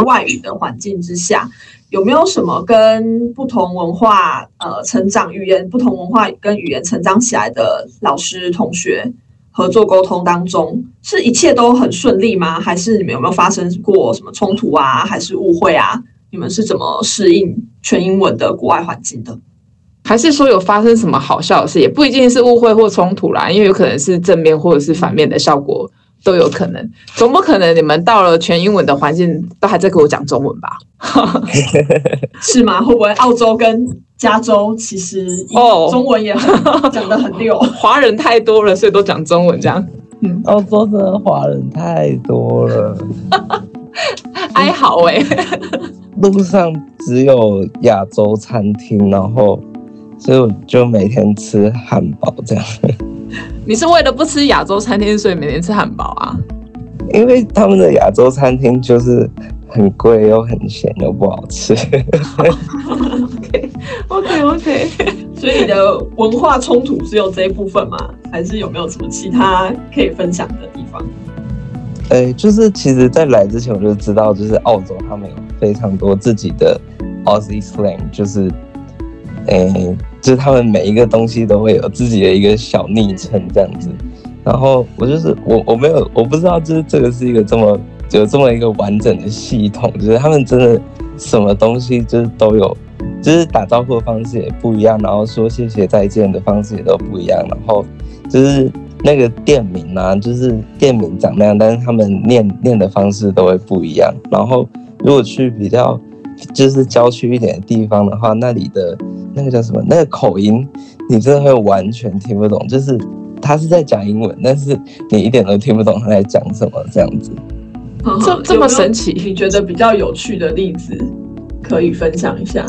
外语的环境之下，有没有什么跟不同文化呃成长语言不同文化跟语言成长起来的老师同学合作沟通当中，是一切都很顺利吗？还是你们有没有发生过什么冲突啊？还是误会啊？你们是怎么适应全英文的国外环境的？还是说有发生什么好笑的事，也不一定是误会或冲突啦，因为有可能是正面或者是反面的效果都有可能。总不可能你们到了全英文的环境都还在跟我讲中文吧？是吗？会不会澳洲跟加州其实哦中文也很讲的很溜，华人太多了，所以都讲中文这样。嗯，澳洲的华人太多了，哀嚎哎，路上只有亚洲餐厅，然后。所以我就每天吃汉堡这样。你是为了不吃亚洲餐厅，所以每天吃汉堡啊？因为他们的亚洲餐厅就是很贵又很咸又不好吃。OK OK OK。所以你的文化冲突只有这一部分吗？还是有没有什么其他可以分享的地方？呃，就是其实，在来之前我就知道，就是澳洲他们有非常多自己的 Aussie slang，就是。诶，就是他们每一个东西都会有自己的一个小昵称这样子。然后我就是我我没有我不知道，就是这个是一个这么有这么一个完整的系统，就是他们真的什么东西就是都有，就是打招呼的方式也不一样，然后说谢谢再见的方式也都不一样，然后就是那个店名啊，就是店名长那样，但是他们念念的方式都会不一样。然后如果去比较就是郊区一点的地方的话，那里的那个叫什么那个口音，你真的会完全听不懂，就是。他是在讲英文，但是你一点都听不懂他在讲什么，这样子，这这么神奇？你觉得比较有趣的例子可以分享一下？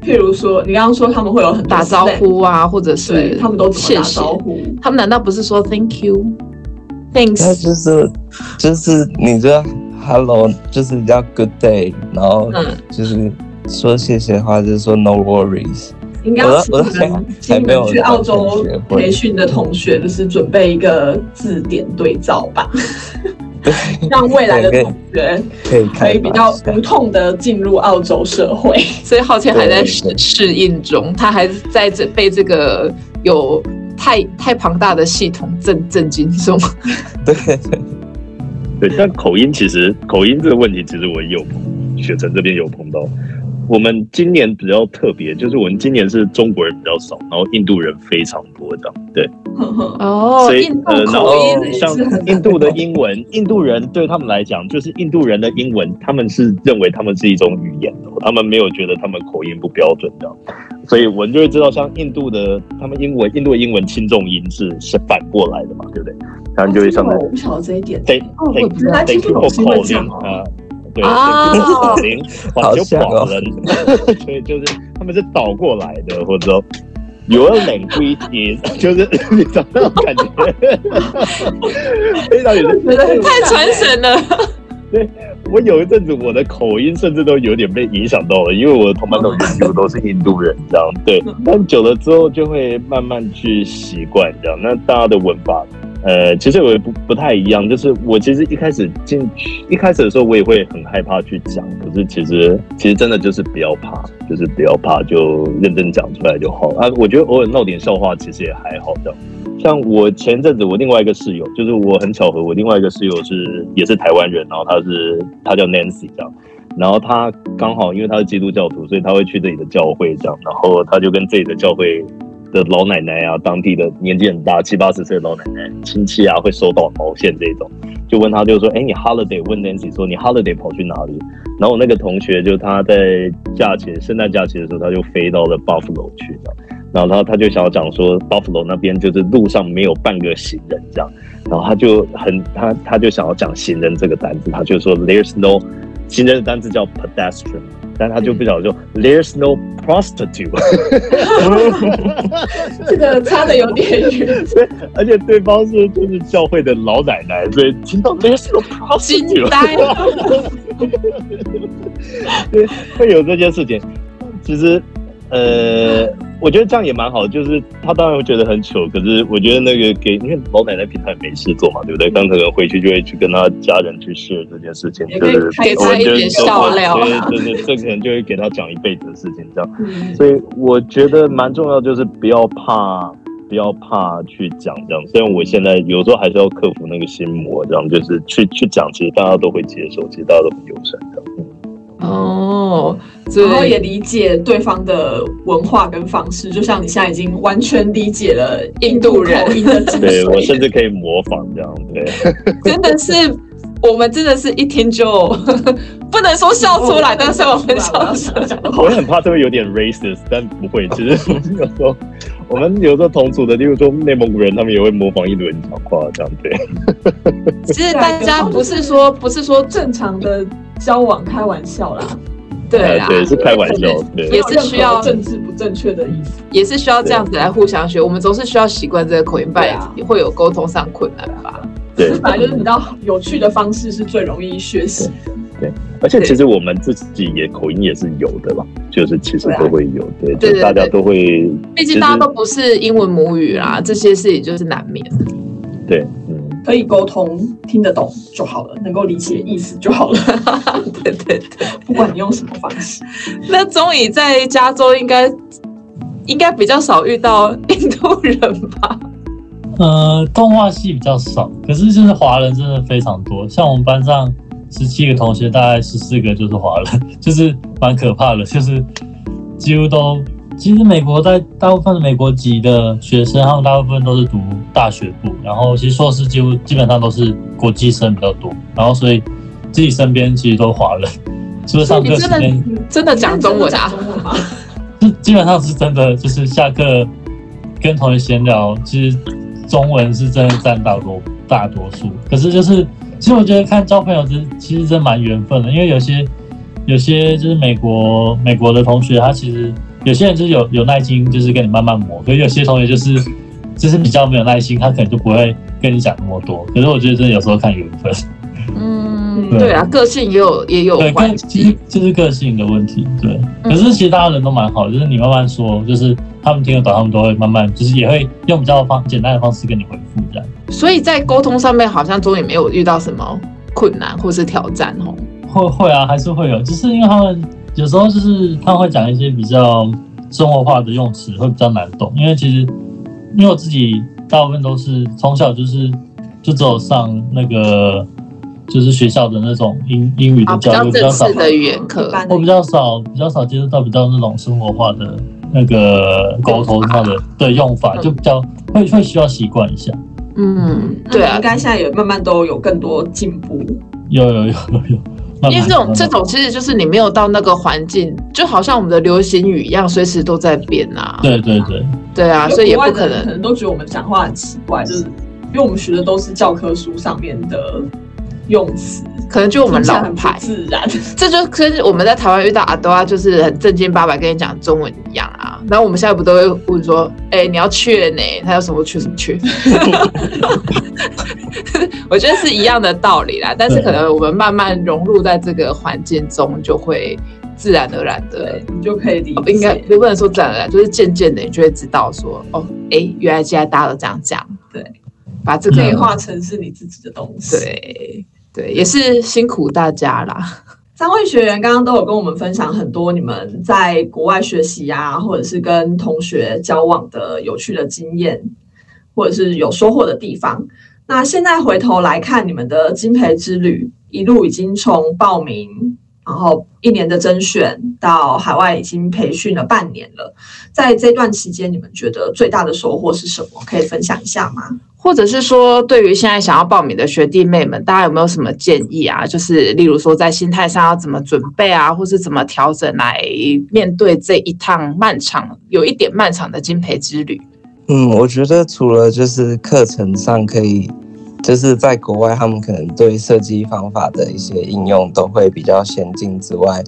譬如说，你刚刚说他们会有很打招呼啊，或者是他们都怎么打招呼？他们难道不是说 Thank you，Thanks？那就是就是你这 Hello 就是叫 Good day，然后就是说谢谢的话就是说 No worries。应该要请你们去澳洲培训的同学，就是准备一个字典对照吧，让未来的同学可以比较无痛的进入澳洲社会。所以浩谦还在适适应中，他还在这被这个有太太庞大的系统震震惊中。对对对，但口音其实口音这个问题，其实我也有雪城这边有碰到。我们今年比较特别，就是我们今年是中国人比较少，然后印度人非常多，这样对。哦，所以呃，然后像印度的英文，印度人对他们来讲，就是印度人的英文，他们是认为他们是一种语言的，他们没有觉得他们口音不标准的。所以我们就会知道，像印度的他们英文，印度的英文轻重音是是反过来的嘛，对不对？他们就会像那，我不晓得这一点。对，对，对，听不懂口音啊。对，啊，零环球广人，所以就是他们是倒过来的，或者说 your language is，就是你找那种感觉，非常有，太传神了。对，我有一阵子我的口音甚至都有点被影响到了，因为我的同班同学几乎都是印度人，这样对，但久了之后就会慢慢去习惯这样，那大家的文法。呃，其实我也不不太一样，就是我其实一开始进去，一开始的时候我也会很害怕去讲，可是其实其实真的就是不要怕，就是不要怕，就认真讲出来就好啊。我觉得偶尔闹点笑话其实也还好这样。像我前阵子我另外一个室友，就是我很巧合，我另外一个室友是也是台湾人，然后他是他叫 Nancy 这样，然后他刚好因为他是基督教徒，所以他会去这里的教会这样，然后他就跟这里的教会。的老奶奶啊，当地的年纪很大，七八十岁的老奶奶亲戚啊，会收到毛线这种，就问他，就说，哎，你 holiday 问 Nancy 说，你 holiday 跑去哪里？然后我那个同学就他在假期，圣诞假期的时候，他就飞到了 Buffalo 去，然后他他就想要讲说，Buffalo 那边就是路上没有半个行人这样，然后他就很他他就想要讲行人这个单词，他就说 There's no 行人的单词叫 pedestrian。但他就不晓得说，There's no prostitute，这个差的有点远。对，而且对方是就是教会的老奶奶，所以听到 There's no prostitute，对，会有这件事情。其实，呃。我觉得这样也蛮好，就是他当然会觉得很糗，可是我觉得那个给，因为老奶奶平常也没事做嘛，对不对？刚可能回去就会去跟他家人去 share 这件事情，就是给他一点笑料，对对对，这可能就会给他讲一辈子的事情，这样。所以我觉得蛮重要，就是不要怕，不要怕去讲这样。虽然我现在有时候还是要克服那个心魔，这样就是去去讲，其实大家都会接受，其实大家都很友善的。哦，然后也理解对方的文化跟方式，就像你现在已经完全理解了印度人的对，我甚至可以模仿这样，对，真的是我们真的是一听就 不能说笑出来，但是我们笑出来。我很怕这会有点 racist，但不会。其实有时候我们有时候同处的，例如说内蒙古人，他们也会模仿印度人讲话，这样对。其实大家不是说不是说正常的。交往开玩笑啦，对啦，对是开玩笑，对，也是需要政治不正确的意思，也是需要这样子来互相学。我们总是需要习惯这个口音，不然也会有沟通上困难吧？对，本来就是你知道，有趣的方式是最容易学习的。对，而且其实我们自己也口音也是有的吧，就是其实都会有，对，就大家都会，毕竟大家都不是英文母语啦，这些事情就是难免。对。可以沟通，听得懂就好了，能够理解意思就好了。对 对对，不管你用什么方式。那宗沂在加州应该应该比较少遇到印度人吧？呃，动画系比较少，可是就是华人真的非常多。像我们班上十七个同学，大概十四个就是华人，就是蛮可怕的。就是几乎都，其实美国在大部分的美国籍的学生，他们大部分都是读大学部，然后其实硕士几乎基本上都是国际生比较多，然后所以自己身边其实都华人。除了上课时间真的讲中文啊？基本上是真的，就是下课跟同学闲聊，其实。中文是真的占大多大多数，可是就是，其实我觉得看交朋友其实其实真蛮缘分的，因为有些有些就是美国美国的同学，他其实有些人就是有有耐心，就是跟你慢慢磨，可是有些同学就是就是比较没有耐心，他可能就不会跟你讲那么多。可是我觉得真的有时候看缘分。嗯，对啊，个性也有也有对，其实就是个性的问题。对，可是其实大家人都蛮好，就是你慢慢说，就是。他们听得懂，他们都会慢慢，就是也会用比较方简单的方式跟你回复这样。所以在沟通上面，好像终于没有遇到什么困难或是挑战哦。会会啊，还是会有，只是因为他们有时候就是他会讲一些比较生活化的用词，会比较难懂。因为其实因为我自己大部分都是从小就是就只有上那个就是学校的那种英英语的教育，比较少的语言课，我比较少比较少接触到比较那种生活化的。那个沟通上的 对用法就比较会会需要习惯一下。嗯，对啊，应该现在也慢慢都有更多进步。有有有有有。因为这种这种其实就是你没有到那个环境，就好像我们的流行语一样，随时都在变啊。对对对。对啊，所以也不可能可能都觉得我们讲话很奇怪，就是因为我们学的都是教科书上面的用词。可能就我们老派，自然，这就跟我们在台湾遇到阿多啊，就是很正经八百跟你讲中文一样啊。然后我们现在不都会问说，哎、欸，你要去呢？他要什么去什么去？我觉得是一样的道理啦。但是可能我们慢慢融入在这个环境中，就会自然而然的，你就可以理解。应该也不能说自然而然，就是渐渐的，你就会知道说，哦，哎、欸，原来现在大家都这样讲。对，把这个内化成是你自己的东西。对。对，也是辛苦大家啦。三位学员刚刚都有跟我们分享很多你们在国外学习啊，或者是跟同学交往的有趣的经验，或者是有收获的地方。那现在回头来看你们的金培之旅，一路已经从报名，然后一年的甄选到海外已经培训了半年了。在这段期间，你们觉得最大的收获是什么？可以分享一下吗？或者是说，对于现在想要报名的学弟妹们，大家有没有什么建议啊？就是例如说，在心态上要怎么准备啊，或是怎么调整来面对这一趟漫长、有一点漫长的菁培之旅？嗯，我觉得除了就是课程上可以，就是在国外他们可能对设计方法的一些应用都会比较先进之外。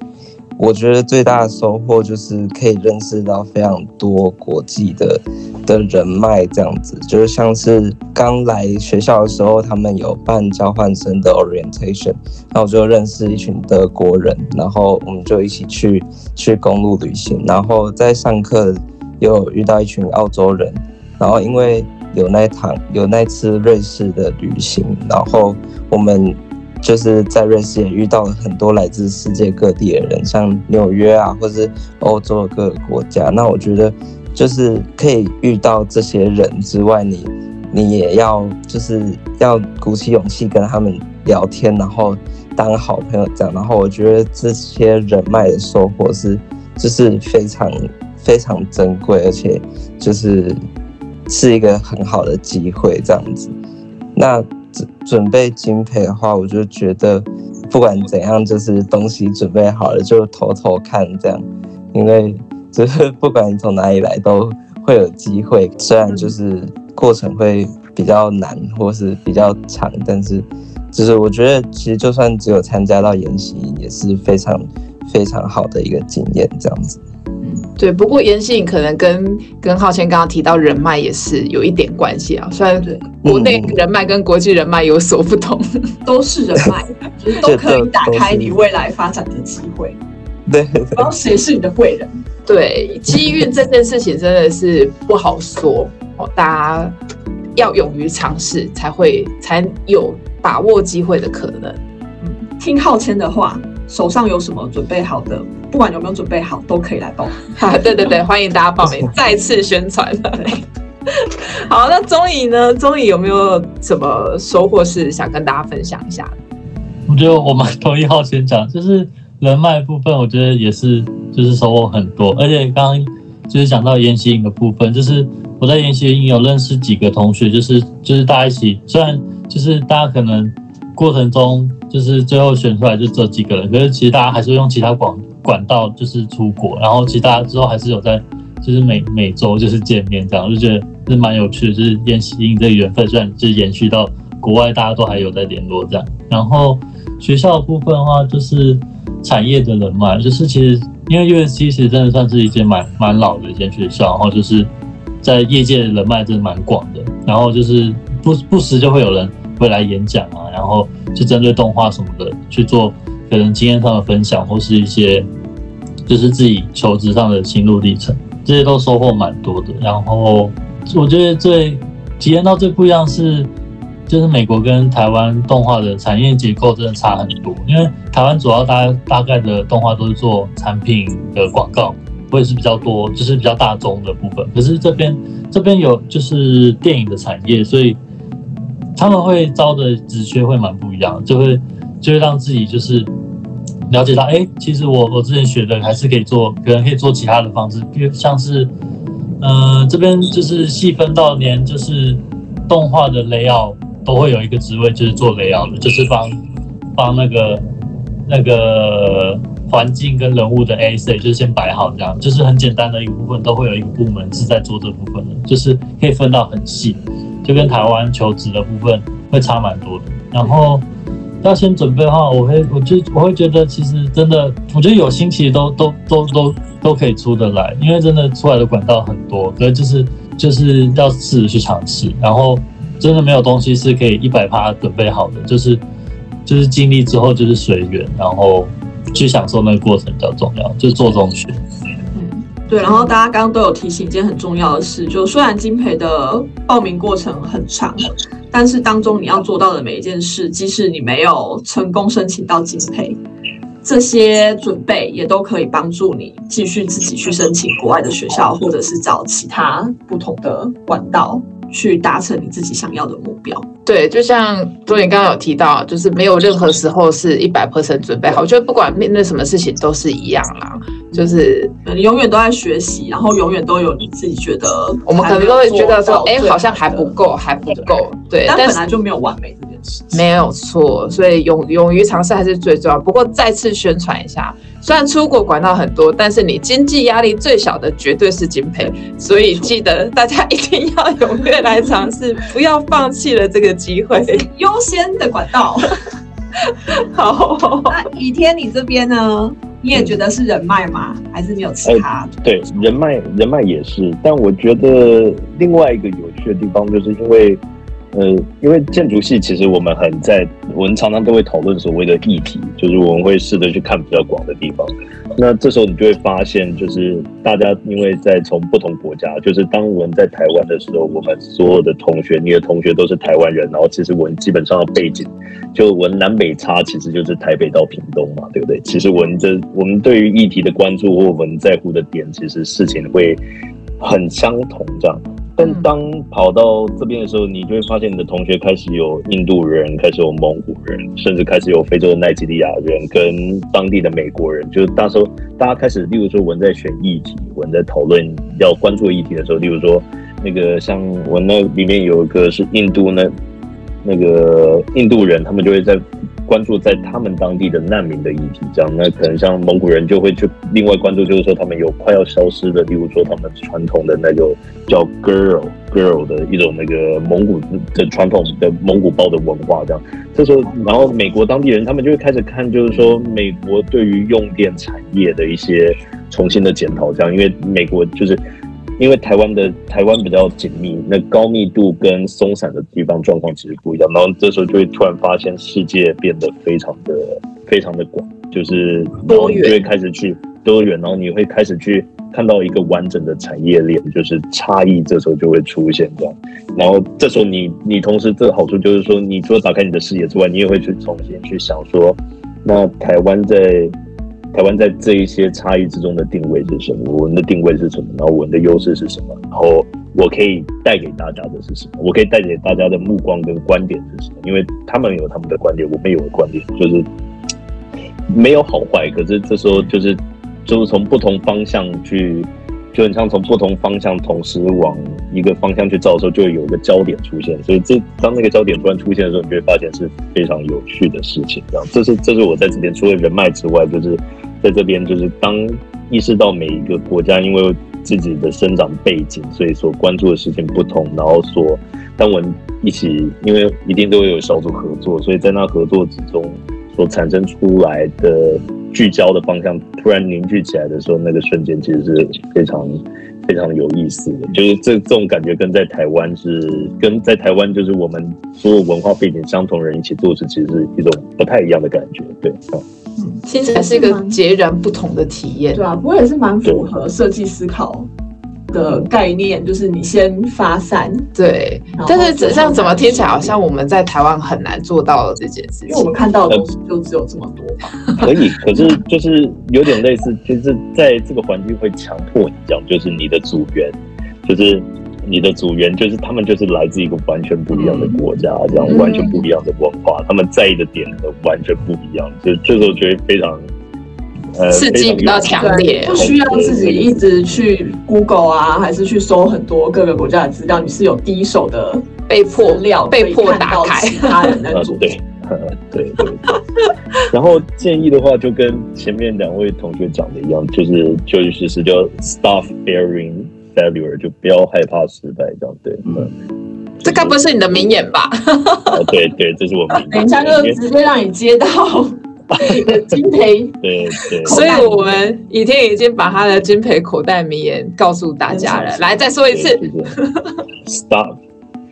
我觉得最大的收获就是可以认识到非常多国际的的人脉，这样子就是像是刚来学校的时候，他们有办交换生的 orientation，然后我就认识一群德国人，然后我们就一起去去公路旅行，然后在上课又遇到一群澳洲人，然后因为有那趟有那次瑞士的旅行，然后我们。就是在瑞士也遇到了很多来自世界各地的人，像纽约啊，或是欧洲的各个国家。那我觉得，就是可以遇到这些人之外，你你也要就是要鼓起勇气跟他们聊天，然后当好朋友这样。然后我觉得这些人脉的收获是就是非常非常珍贵，而且就是是一个很好的机会这样子。那。准准备金培的话，我就觉得不管怎样，就是东西准备好了就偷偷看这样，因为就是不管你从哪里来都会有机会，虽然就是过程会比较难或是比较长，但是就是我觉得其实就算只有参加到研习，也是非常非常好的一个经验这样子。对，不过研习营可能跟跟浩谦刚刚提到人脉也是有一点关系啊。虽然国内人脉跟国际人脉有所不同，嗯、都是人脉，就是都可以打开你未来发展的机会。对，然后谁是你的贵人？对，机遇这件事情真的是不好说哦，大家要勇于尝试，才会才有把握机会的可能。嗯，听浩谦的话。手上有什么准备好的，不管有没有准备好，都可以来报名。哈，对对对，欢迎大家报名，再次宣传。对，好，那宗沂呢？宗沂有没有什么收获是想跟大家分享一下？我觉得我们同一号先讲，就是人脉部分，我觉得也是就是收获很多，而且刚刚就是讲到研习营的部分，就是我在研习营有认识几个同学，就是就是大家一起，虽然就是大家可能。过程中就是最后选出来就这几个人，可是其实大家还是用其他管管道就是出国，然后其实大家之后还是有在就是每每周就是见面这样，就觉得是蛮有趣的，就是研习营这缘分，虽然就是延续到国外，大家都还有在联络这样。然后学校的部分的话，就是产业的人脉，就是其实因为 USC 其实真的算是一间蛮蛮老的一间学校，然后就是在业界的人脉真的蛮广的，然后就是不不时就会有人。会来演讲啊，然后就针对动画什么的去做可能经验上的分享，或是一些就是自己求职上的心路历程，这些都收获蛮多的。然后我觉得最体验到最不一样是，就是美国跟台湾动画的产业结构真的差很多。因为台湾主要大大概的动画都是做产品的广告，或者是比较多，就是比较大众的部分。可是这边这边有就是电影的产业，所以。他们会招的职缺会蛮不一样，就会就会让自己就是了解到，哎、其实我我之前学的还是可以做，可能可以做其他的方式，比如像是，呃，这边就是细分到连就是动画的 layout 都会有一个职位，就是做 layout 的，就是帮帮那个那个环境跟人物的 A C，就是先摆好这样，就是很简单的一个部分，都会有一个部门是在做这部分的，就是可以分到很细。就跟台湾求职的部分会差蛮多的，然后要先准备的话，我会，我就我会觉得其实真的，我觉得有心其实都都都都都可以出得来，因为真的出来的管道很多，所以就是就是要试着去尝试，然后真的没有东西是可以一百趴准备好的，就是就是经历之后就是随缘，然后去享受那个过程比较重要，就做中学。对，然后大家刚刚都有提醒一件很重要的事，就虽然金培的报名过程很长，但是当中你要做到的每一件事，即使你没有成功申请到金培，这些准备也都可以帮助你继续自己去申请国外的学校，或者是找其他不同的管道。去达成你自己想要的目标。对，就像宗沂刚刚有提到，就是没有任何时候是一百 percent 准备好。我觉得不管面对什么事情都是一样啦，就是你永远都在学习，然后永远都有你自己觉得，我们可能都会觉得说，哎，好像还不够，还不够。对，但本来就没有完美这件事。没有错，所以勇勇于尝试还是最重要。不过再次宣传一下。虽然出国管道很多，但是你经济压力最小的绝对是金培，所以记得大家一定要踊跃来尝试，不要放弃了这个机会，优先的管道。好，那倚天你这边呢？你也觉得是人脉吗？还是你有其他？欸、对，人脉人脉也是，但我觉得另外一个有趣的地方，就是因为。呃，因为建筑系其实我们很在，我们常常都会讨论所谓的议题，就是我们会试着去看比较广的地方。那这时候你就会发现，就是大家因为在从不同国家，就是当我们在台湾的时候，我们所有的同学，你的同学都是台湾人，然后其实我们基本上的背景，就我们南北差其实就是台北到屏东嘛，对不对？其实我们的我们对于议题的关注或我们在乎的点，其实事情会很相同这样。但当跑到这边的时候，你就会发现你的同学开始有印度人，开始有蒙古人，甚至开始有非洲的奈及利亚人跟当地的美国人。就是那时候大家开始，例如说我们在选议题，我们在讨论要关注议题的时候，例如说那个像我那里面有一个是印度那那个印度人，他们就会在。关注在他们当地的难民的议题，这样，那可能像蒙古人就会去另外关注，就是说他们有快要消失的，例如说他们传统的那个叫 girl girl 的一种那个蒙古的传统的蒙古包的文化，这样。这时候，然后美国当地人他们就会开始看，就是说美国对于用电产业的一些重新的检讨，这样，因为美国就是。因为台湾的台湾比较紧密，那高密度跟松散的地方状况其实不一样。然后这时候就会突然发现世界变得非常的非常的广，就是然后你就会开始去多元，然后你会开始去看到一个完整的产业链，就是差异这时候就会出现这样。然后这时候你你同时这个好处就是说，你除了打开你的视野之外，你也会去重新去想说。那台湾在台湾在这一些差异之中的定位是什么？我们的定位是什么？然后我们的优势是什么？然后我可以带给大家的是什么？我可以带给大家的目光跟观点是什么？因为他们有他们的观点，我们有的观点，就是没有好坏。可是这时候就是就是从不同方向去。就很像从不同方向同时往一个方向去照的时候，就会有一个焦点出现。所以这当那个焦点突然出现的时候，你就会发现是非常有趣的事情。这样，这是这是我在这边除了人脉之外，就是在这边就是当意识到每一个国家因为自己的生长背景，所以所关注的事情不同，然后说当我们一起，因为一定都会有小组合作，所以在那合作之中所产生出来的。聚焦的方向突然凝聚起来的时候，那个瞬间其实是非常非常有意思的。就是这这种感觉跟在台湾是跟在台湾就是我们所有文化背景相同人一起做事，其实是一种不太一样的感觉。对，嗯，听起来是一个截然不同的体验。对啊，不过也是蛮符合设计思考的概念，就是你先发散，对。但是这样怎么听起来好像我们在台湾很难做到这件事情？因为我们看到的东西就只有这么多嘛。可以，可是就是有点类似，就是在这个环境会强迫你这样，就是你的组员，就是你的组员，就是他们就是来自一个完全不一样的国家，这样完全不一样的文化，他们在意的点完全不一样，就这时候觉得非常。刺激比较强烈，不需要自己一直去 Google 啊，还是去搜很多各个国家的资料，你是有第一手的被迫料，被迫打开他的那种。对，对对。然后建议的话，就跟前面两位同学讲的一样，就是就是是叫 Stop fearing failure，就不要害怕失败，这样对。嗯，这该不是你的名言吧？对对，这是我名言。等一下就直接让你接到。菁培，对对，所以我们倚天已经把他的金培口袋名言告诉大家了。来，再说一次，Stop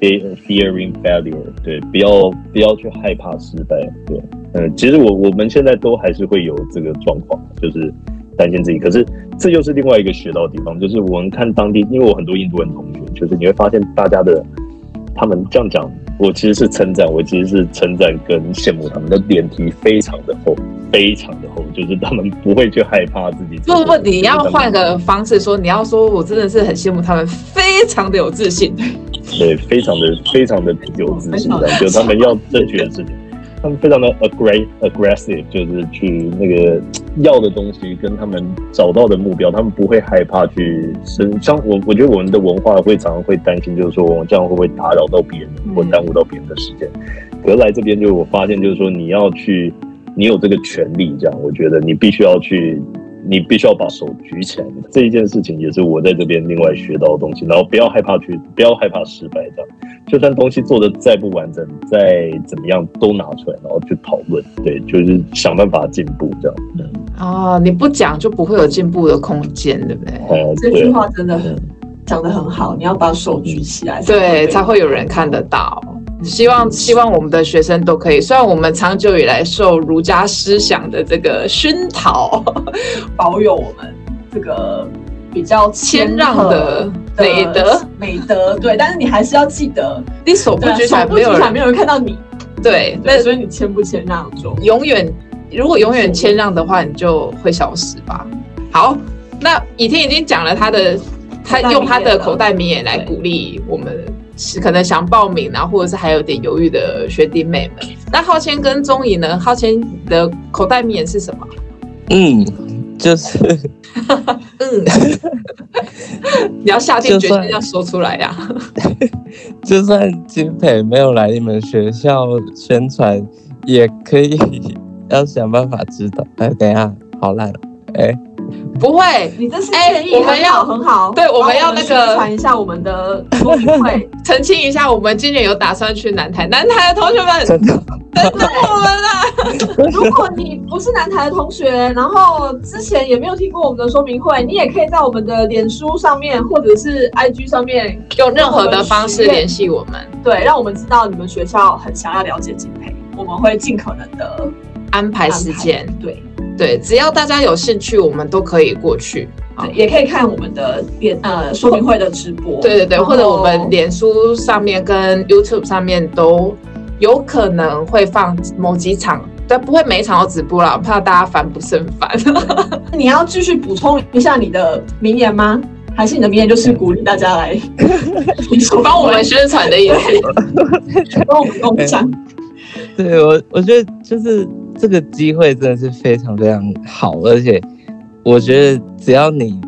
fearing failure。对，不要不要去害怕失败。对，嗯，其实我我们现在都还是会有这个状况，就是担心自己。可是这又是另外一个学到的地方，就是我们看当地，因为我很多印度人同学，就是你会发现大家的他们这样讲。我其实是称赞，我其实是称赞跟羡慕他们的脸皮非常的厚，非常的厚，就是他们不会去害怕自己。不不，你要换个方式说，你要说我真的是很羡慕他们，非常的有自信。对，非常的非常的有自信的，就他们要正确的事情。他们非常的 aggressive，就是去那个要的东西跟他们找到的目标，他们不会害怕去生。像我，我觉得我们的文化会常常会担心，就是说我们这样会不会打扰到别人，或耽误到别人的时间。可是来这边，就我发现，就是说你要去，你有这个权利，这样我觉得你必须要去。你必须要把手举起来，这一件事情也是我在这边另外学到的东西。然后不要害怕去，不要害怕失败，这样就算东西做的再不完整，再怎么样都拿出来，然后去讨论。对，就是想办法进步，这样。哦，你不讲就不会有进步的空间，对不对？嗯，这句话真的很讲的很好。你要把手举起来，对，才会有人看得到。希望希望我们的学生都可以，虽然我们长久以来受儒家思想的这个熏陶，保有我们这个比较谦让的美德美德，对，但是你还是要记得，你手不举起来，没有人没有人看到你，对，那，所以你谦不谦让中，永远如果永远谦让的话，你就会消失吧。好，那倚天已经讲了他的，他用他的口袋名言来鼓励我们。是可能想报名，然后或者是还有点犹豫的学弟妹们。那浩谦跟宗沂呢？浩谦的口袋名言是什么？嗯，就是，嗯，你要下定决心要说出来呀、啊。就算金培没有来你们学校宣传，也可以 要想办法知道。哎，等一下，好烂，哎。不会，你这是建议，我们要很好。对，我们要那个传一下我们的说明会，澄清一下，我们今年有打算去南台。南台的同学们，真的，真的 我们啊！如果你不是南台的同学，然后之前也没有听过我们的说明会，你也可以在我们的脸书上面或者是 IG 上面用任何的方式联系我们。对，让我们知道你们学校很想要了解金培，我们会尽可能的安排时间。对。对，只要大家有兴趣，我们都可以过去，也可以看我们的脸呃说明会的直播。对对对，或者我们脸书上面跟 YouTube 上面都有可能会放某几场但，不会每一场都直播了，怕大家烦不胜烦。你要继续补充一下你的名言吗？还是你的名言就是鼓励大家来 帮我们宣传的意思，帮我们共享。对我，我觉得就是这个机会真的是非常非常好，而且我觉得只要你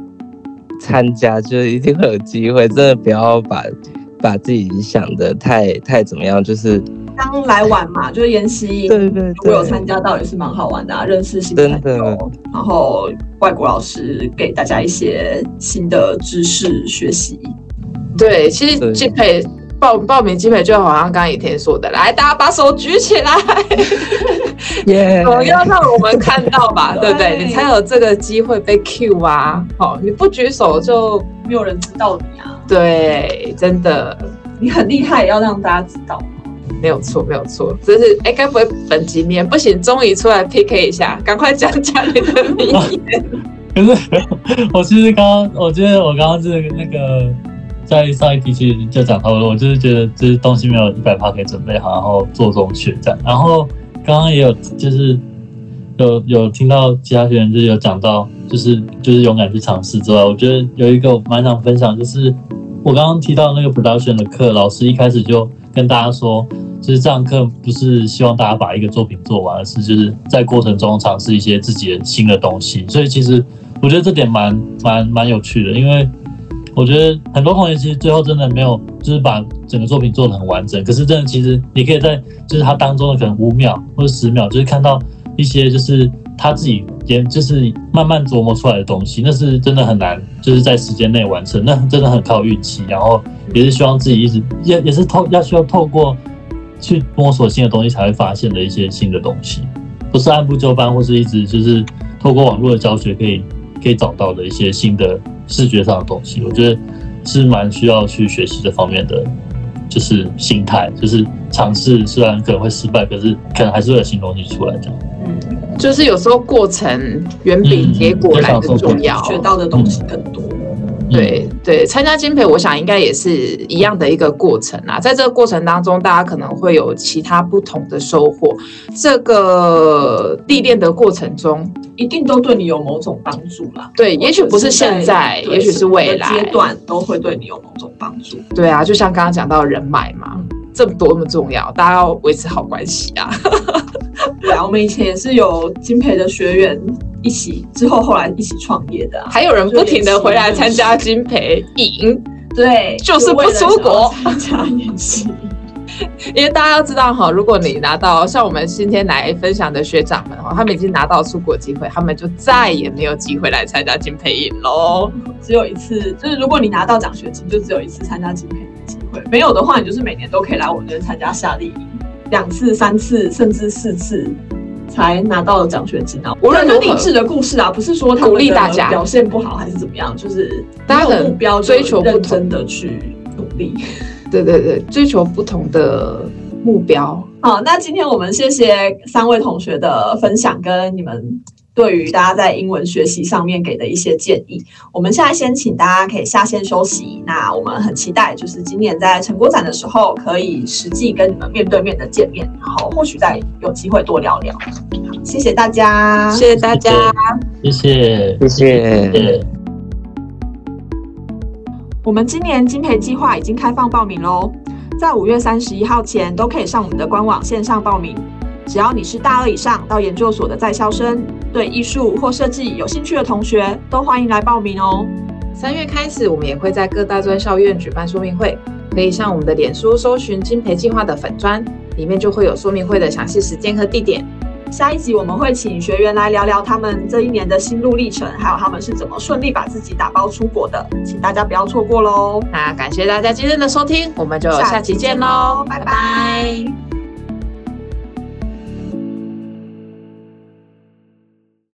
参加，就一定会有机会。真的不要把 把自己想的太太怎么样，就是。刚来玩嘛，就是研习，对对对，我有参加到也是蛮好玩的，啊，认识新朋友，然后外国老师给大家一些新的知识学习。对，其实就可以报报名敬培就好像刚刚以天说的，来大家把手举起来，耶，总要让我们看到吧，对不对，你才有这个机会被 Q 啊，好，你不举手就没有人知道你啊。对，真的，你很厉害，也要让大家知道。没有错，没有错，只是哎，该不会本集面不行，终于出来 PK 一下，赶快讲讲你的名言。可是我其实刚刚，我觉得我刚刚是那个在上一题其实就讲到了，我就是觉得这些东西没有一百趴可以准备好，然后做中学这样。然后刚刚也有就是有有听到其他学员就有讲到，就是就是勇敢去尝试之外，我觉得有一个蛮想分享，就是我刚刚提到那个 production 的课，老师一开始就跟大家说。就是这堂课不是希望大家把一个作品做完，而是就是在过程中尝试一些自己的新的东西。所以其实我觉得这点蛮蛮蛮有趣的，因为我觉得很多同学其实最后真的没有就是把整个作品做得很完整。可是真的其实你可以在就是他当中的可能五秒或者十秒，就是看到一些就是他自己也就是慢慢琢磨出来的东西，那是真的很难，就是在时间内完成，那真的很靠运气。然后也是希望自己一直也也是透要需要透过。去摸索新的东西，才会发现的一些新的东西，不是按部就班，或是一直就是透过网络的教学可以可以找到的一些新的视觉上的东西。我觉得是蛮需要去学习这方面的，就是心态，就是尝试虽然可能会失败，可是可能还是会有新东西出来这样。嗯，就是有时候过程远比结果来的重要，学到的东西更多。对对，参加金培，我想应该也是一样的一个过程啊。在这个过程当中，大家可能会有其他不同的收获。这个历练的过程中，一定都对你有某种帮助啦。对，也许不是现在，也许是未来阶段都会对你有某种帮助。对啊，就像刚刚讲到人脉嘛，这么多么重要，大家要维持好关系啊。对啊，我们以前也是有金培的学员。一起之后，后来一起创业的、啊，还有人不停的回来参加金培营，对，就是不出国参加演习。因为大家要知道哈，如果你拿到像我们今天来分享的学长们哈，他们已经拿到出国机会，他们就再也没有机会来参加金培营喽。只有一次，就是如果你拿到奖学金，就只有一次参加金培的机会。没有的话，你就是每年都可以来我们这参加夏令营，两次、三次，甚至四次。才拿到了奖学金啊！无论是励志的故事啊，不是说他鼓励大家表现不好还是怎么样，就是大家的目标追求不同的去努力。对对对，追求不同的目标。好，那今天我们谢谢三位同学的分享，跟你们。对于大家在英文学习上面给的一些建议，我们现在先请大家可以下线休息。那我们很期待，就是今年在成果展的时候，可以实际跟你们面对面的见面，然后或许再有机会多聊聊。好，谢谢大家，谢谢大家，谢谢，谢谢。谢谢。我们今年金培计划已经开放报名喽，在五月三十一号前都可以上我们的官网线上报名。只要你是大二以上到研究所的在校生，对艺术或设计有兴趣的同学，都欢迎来报名哦。三月开始，我们也会在各大专校院举办说明会，可以上我们的脸书搜寻金培计划的粉砖，里面就会有说明会的详细时间和地点。下一集我们会请学员来聊聊他们这一年的心路历程，还有他们是怎么顺利把自己打包出国的，请大家不要错过喽。那感谢大家今天的收听，我们就下期见喽，拜拜。拜拜。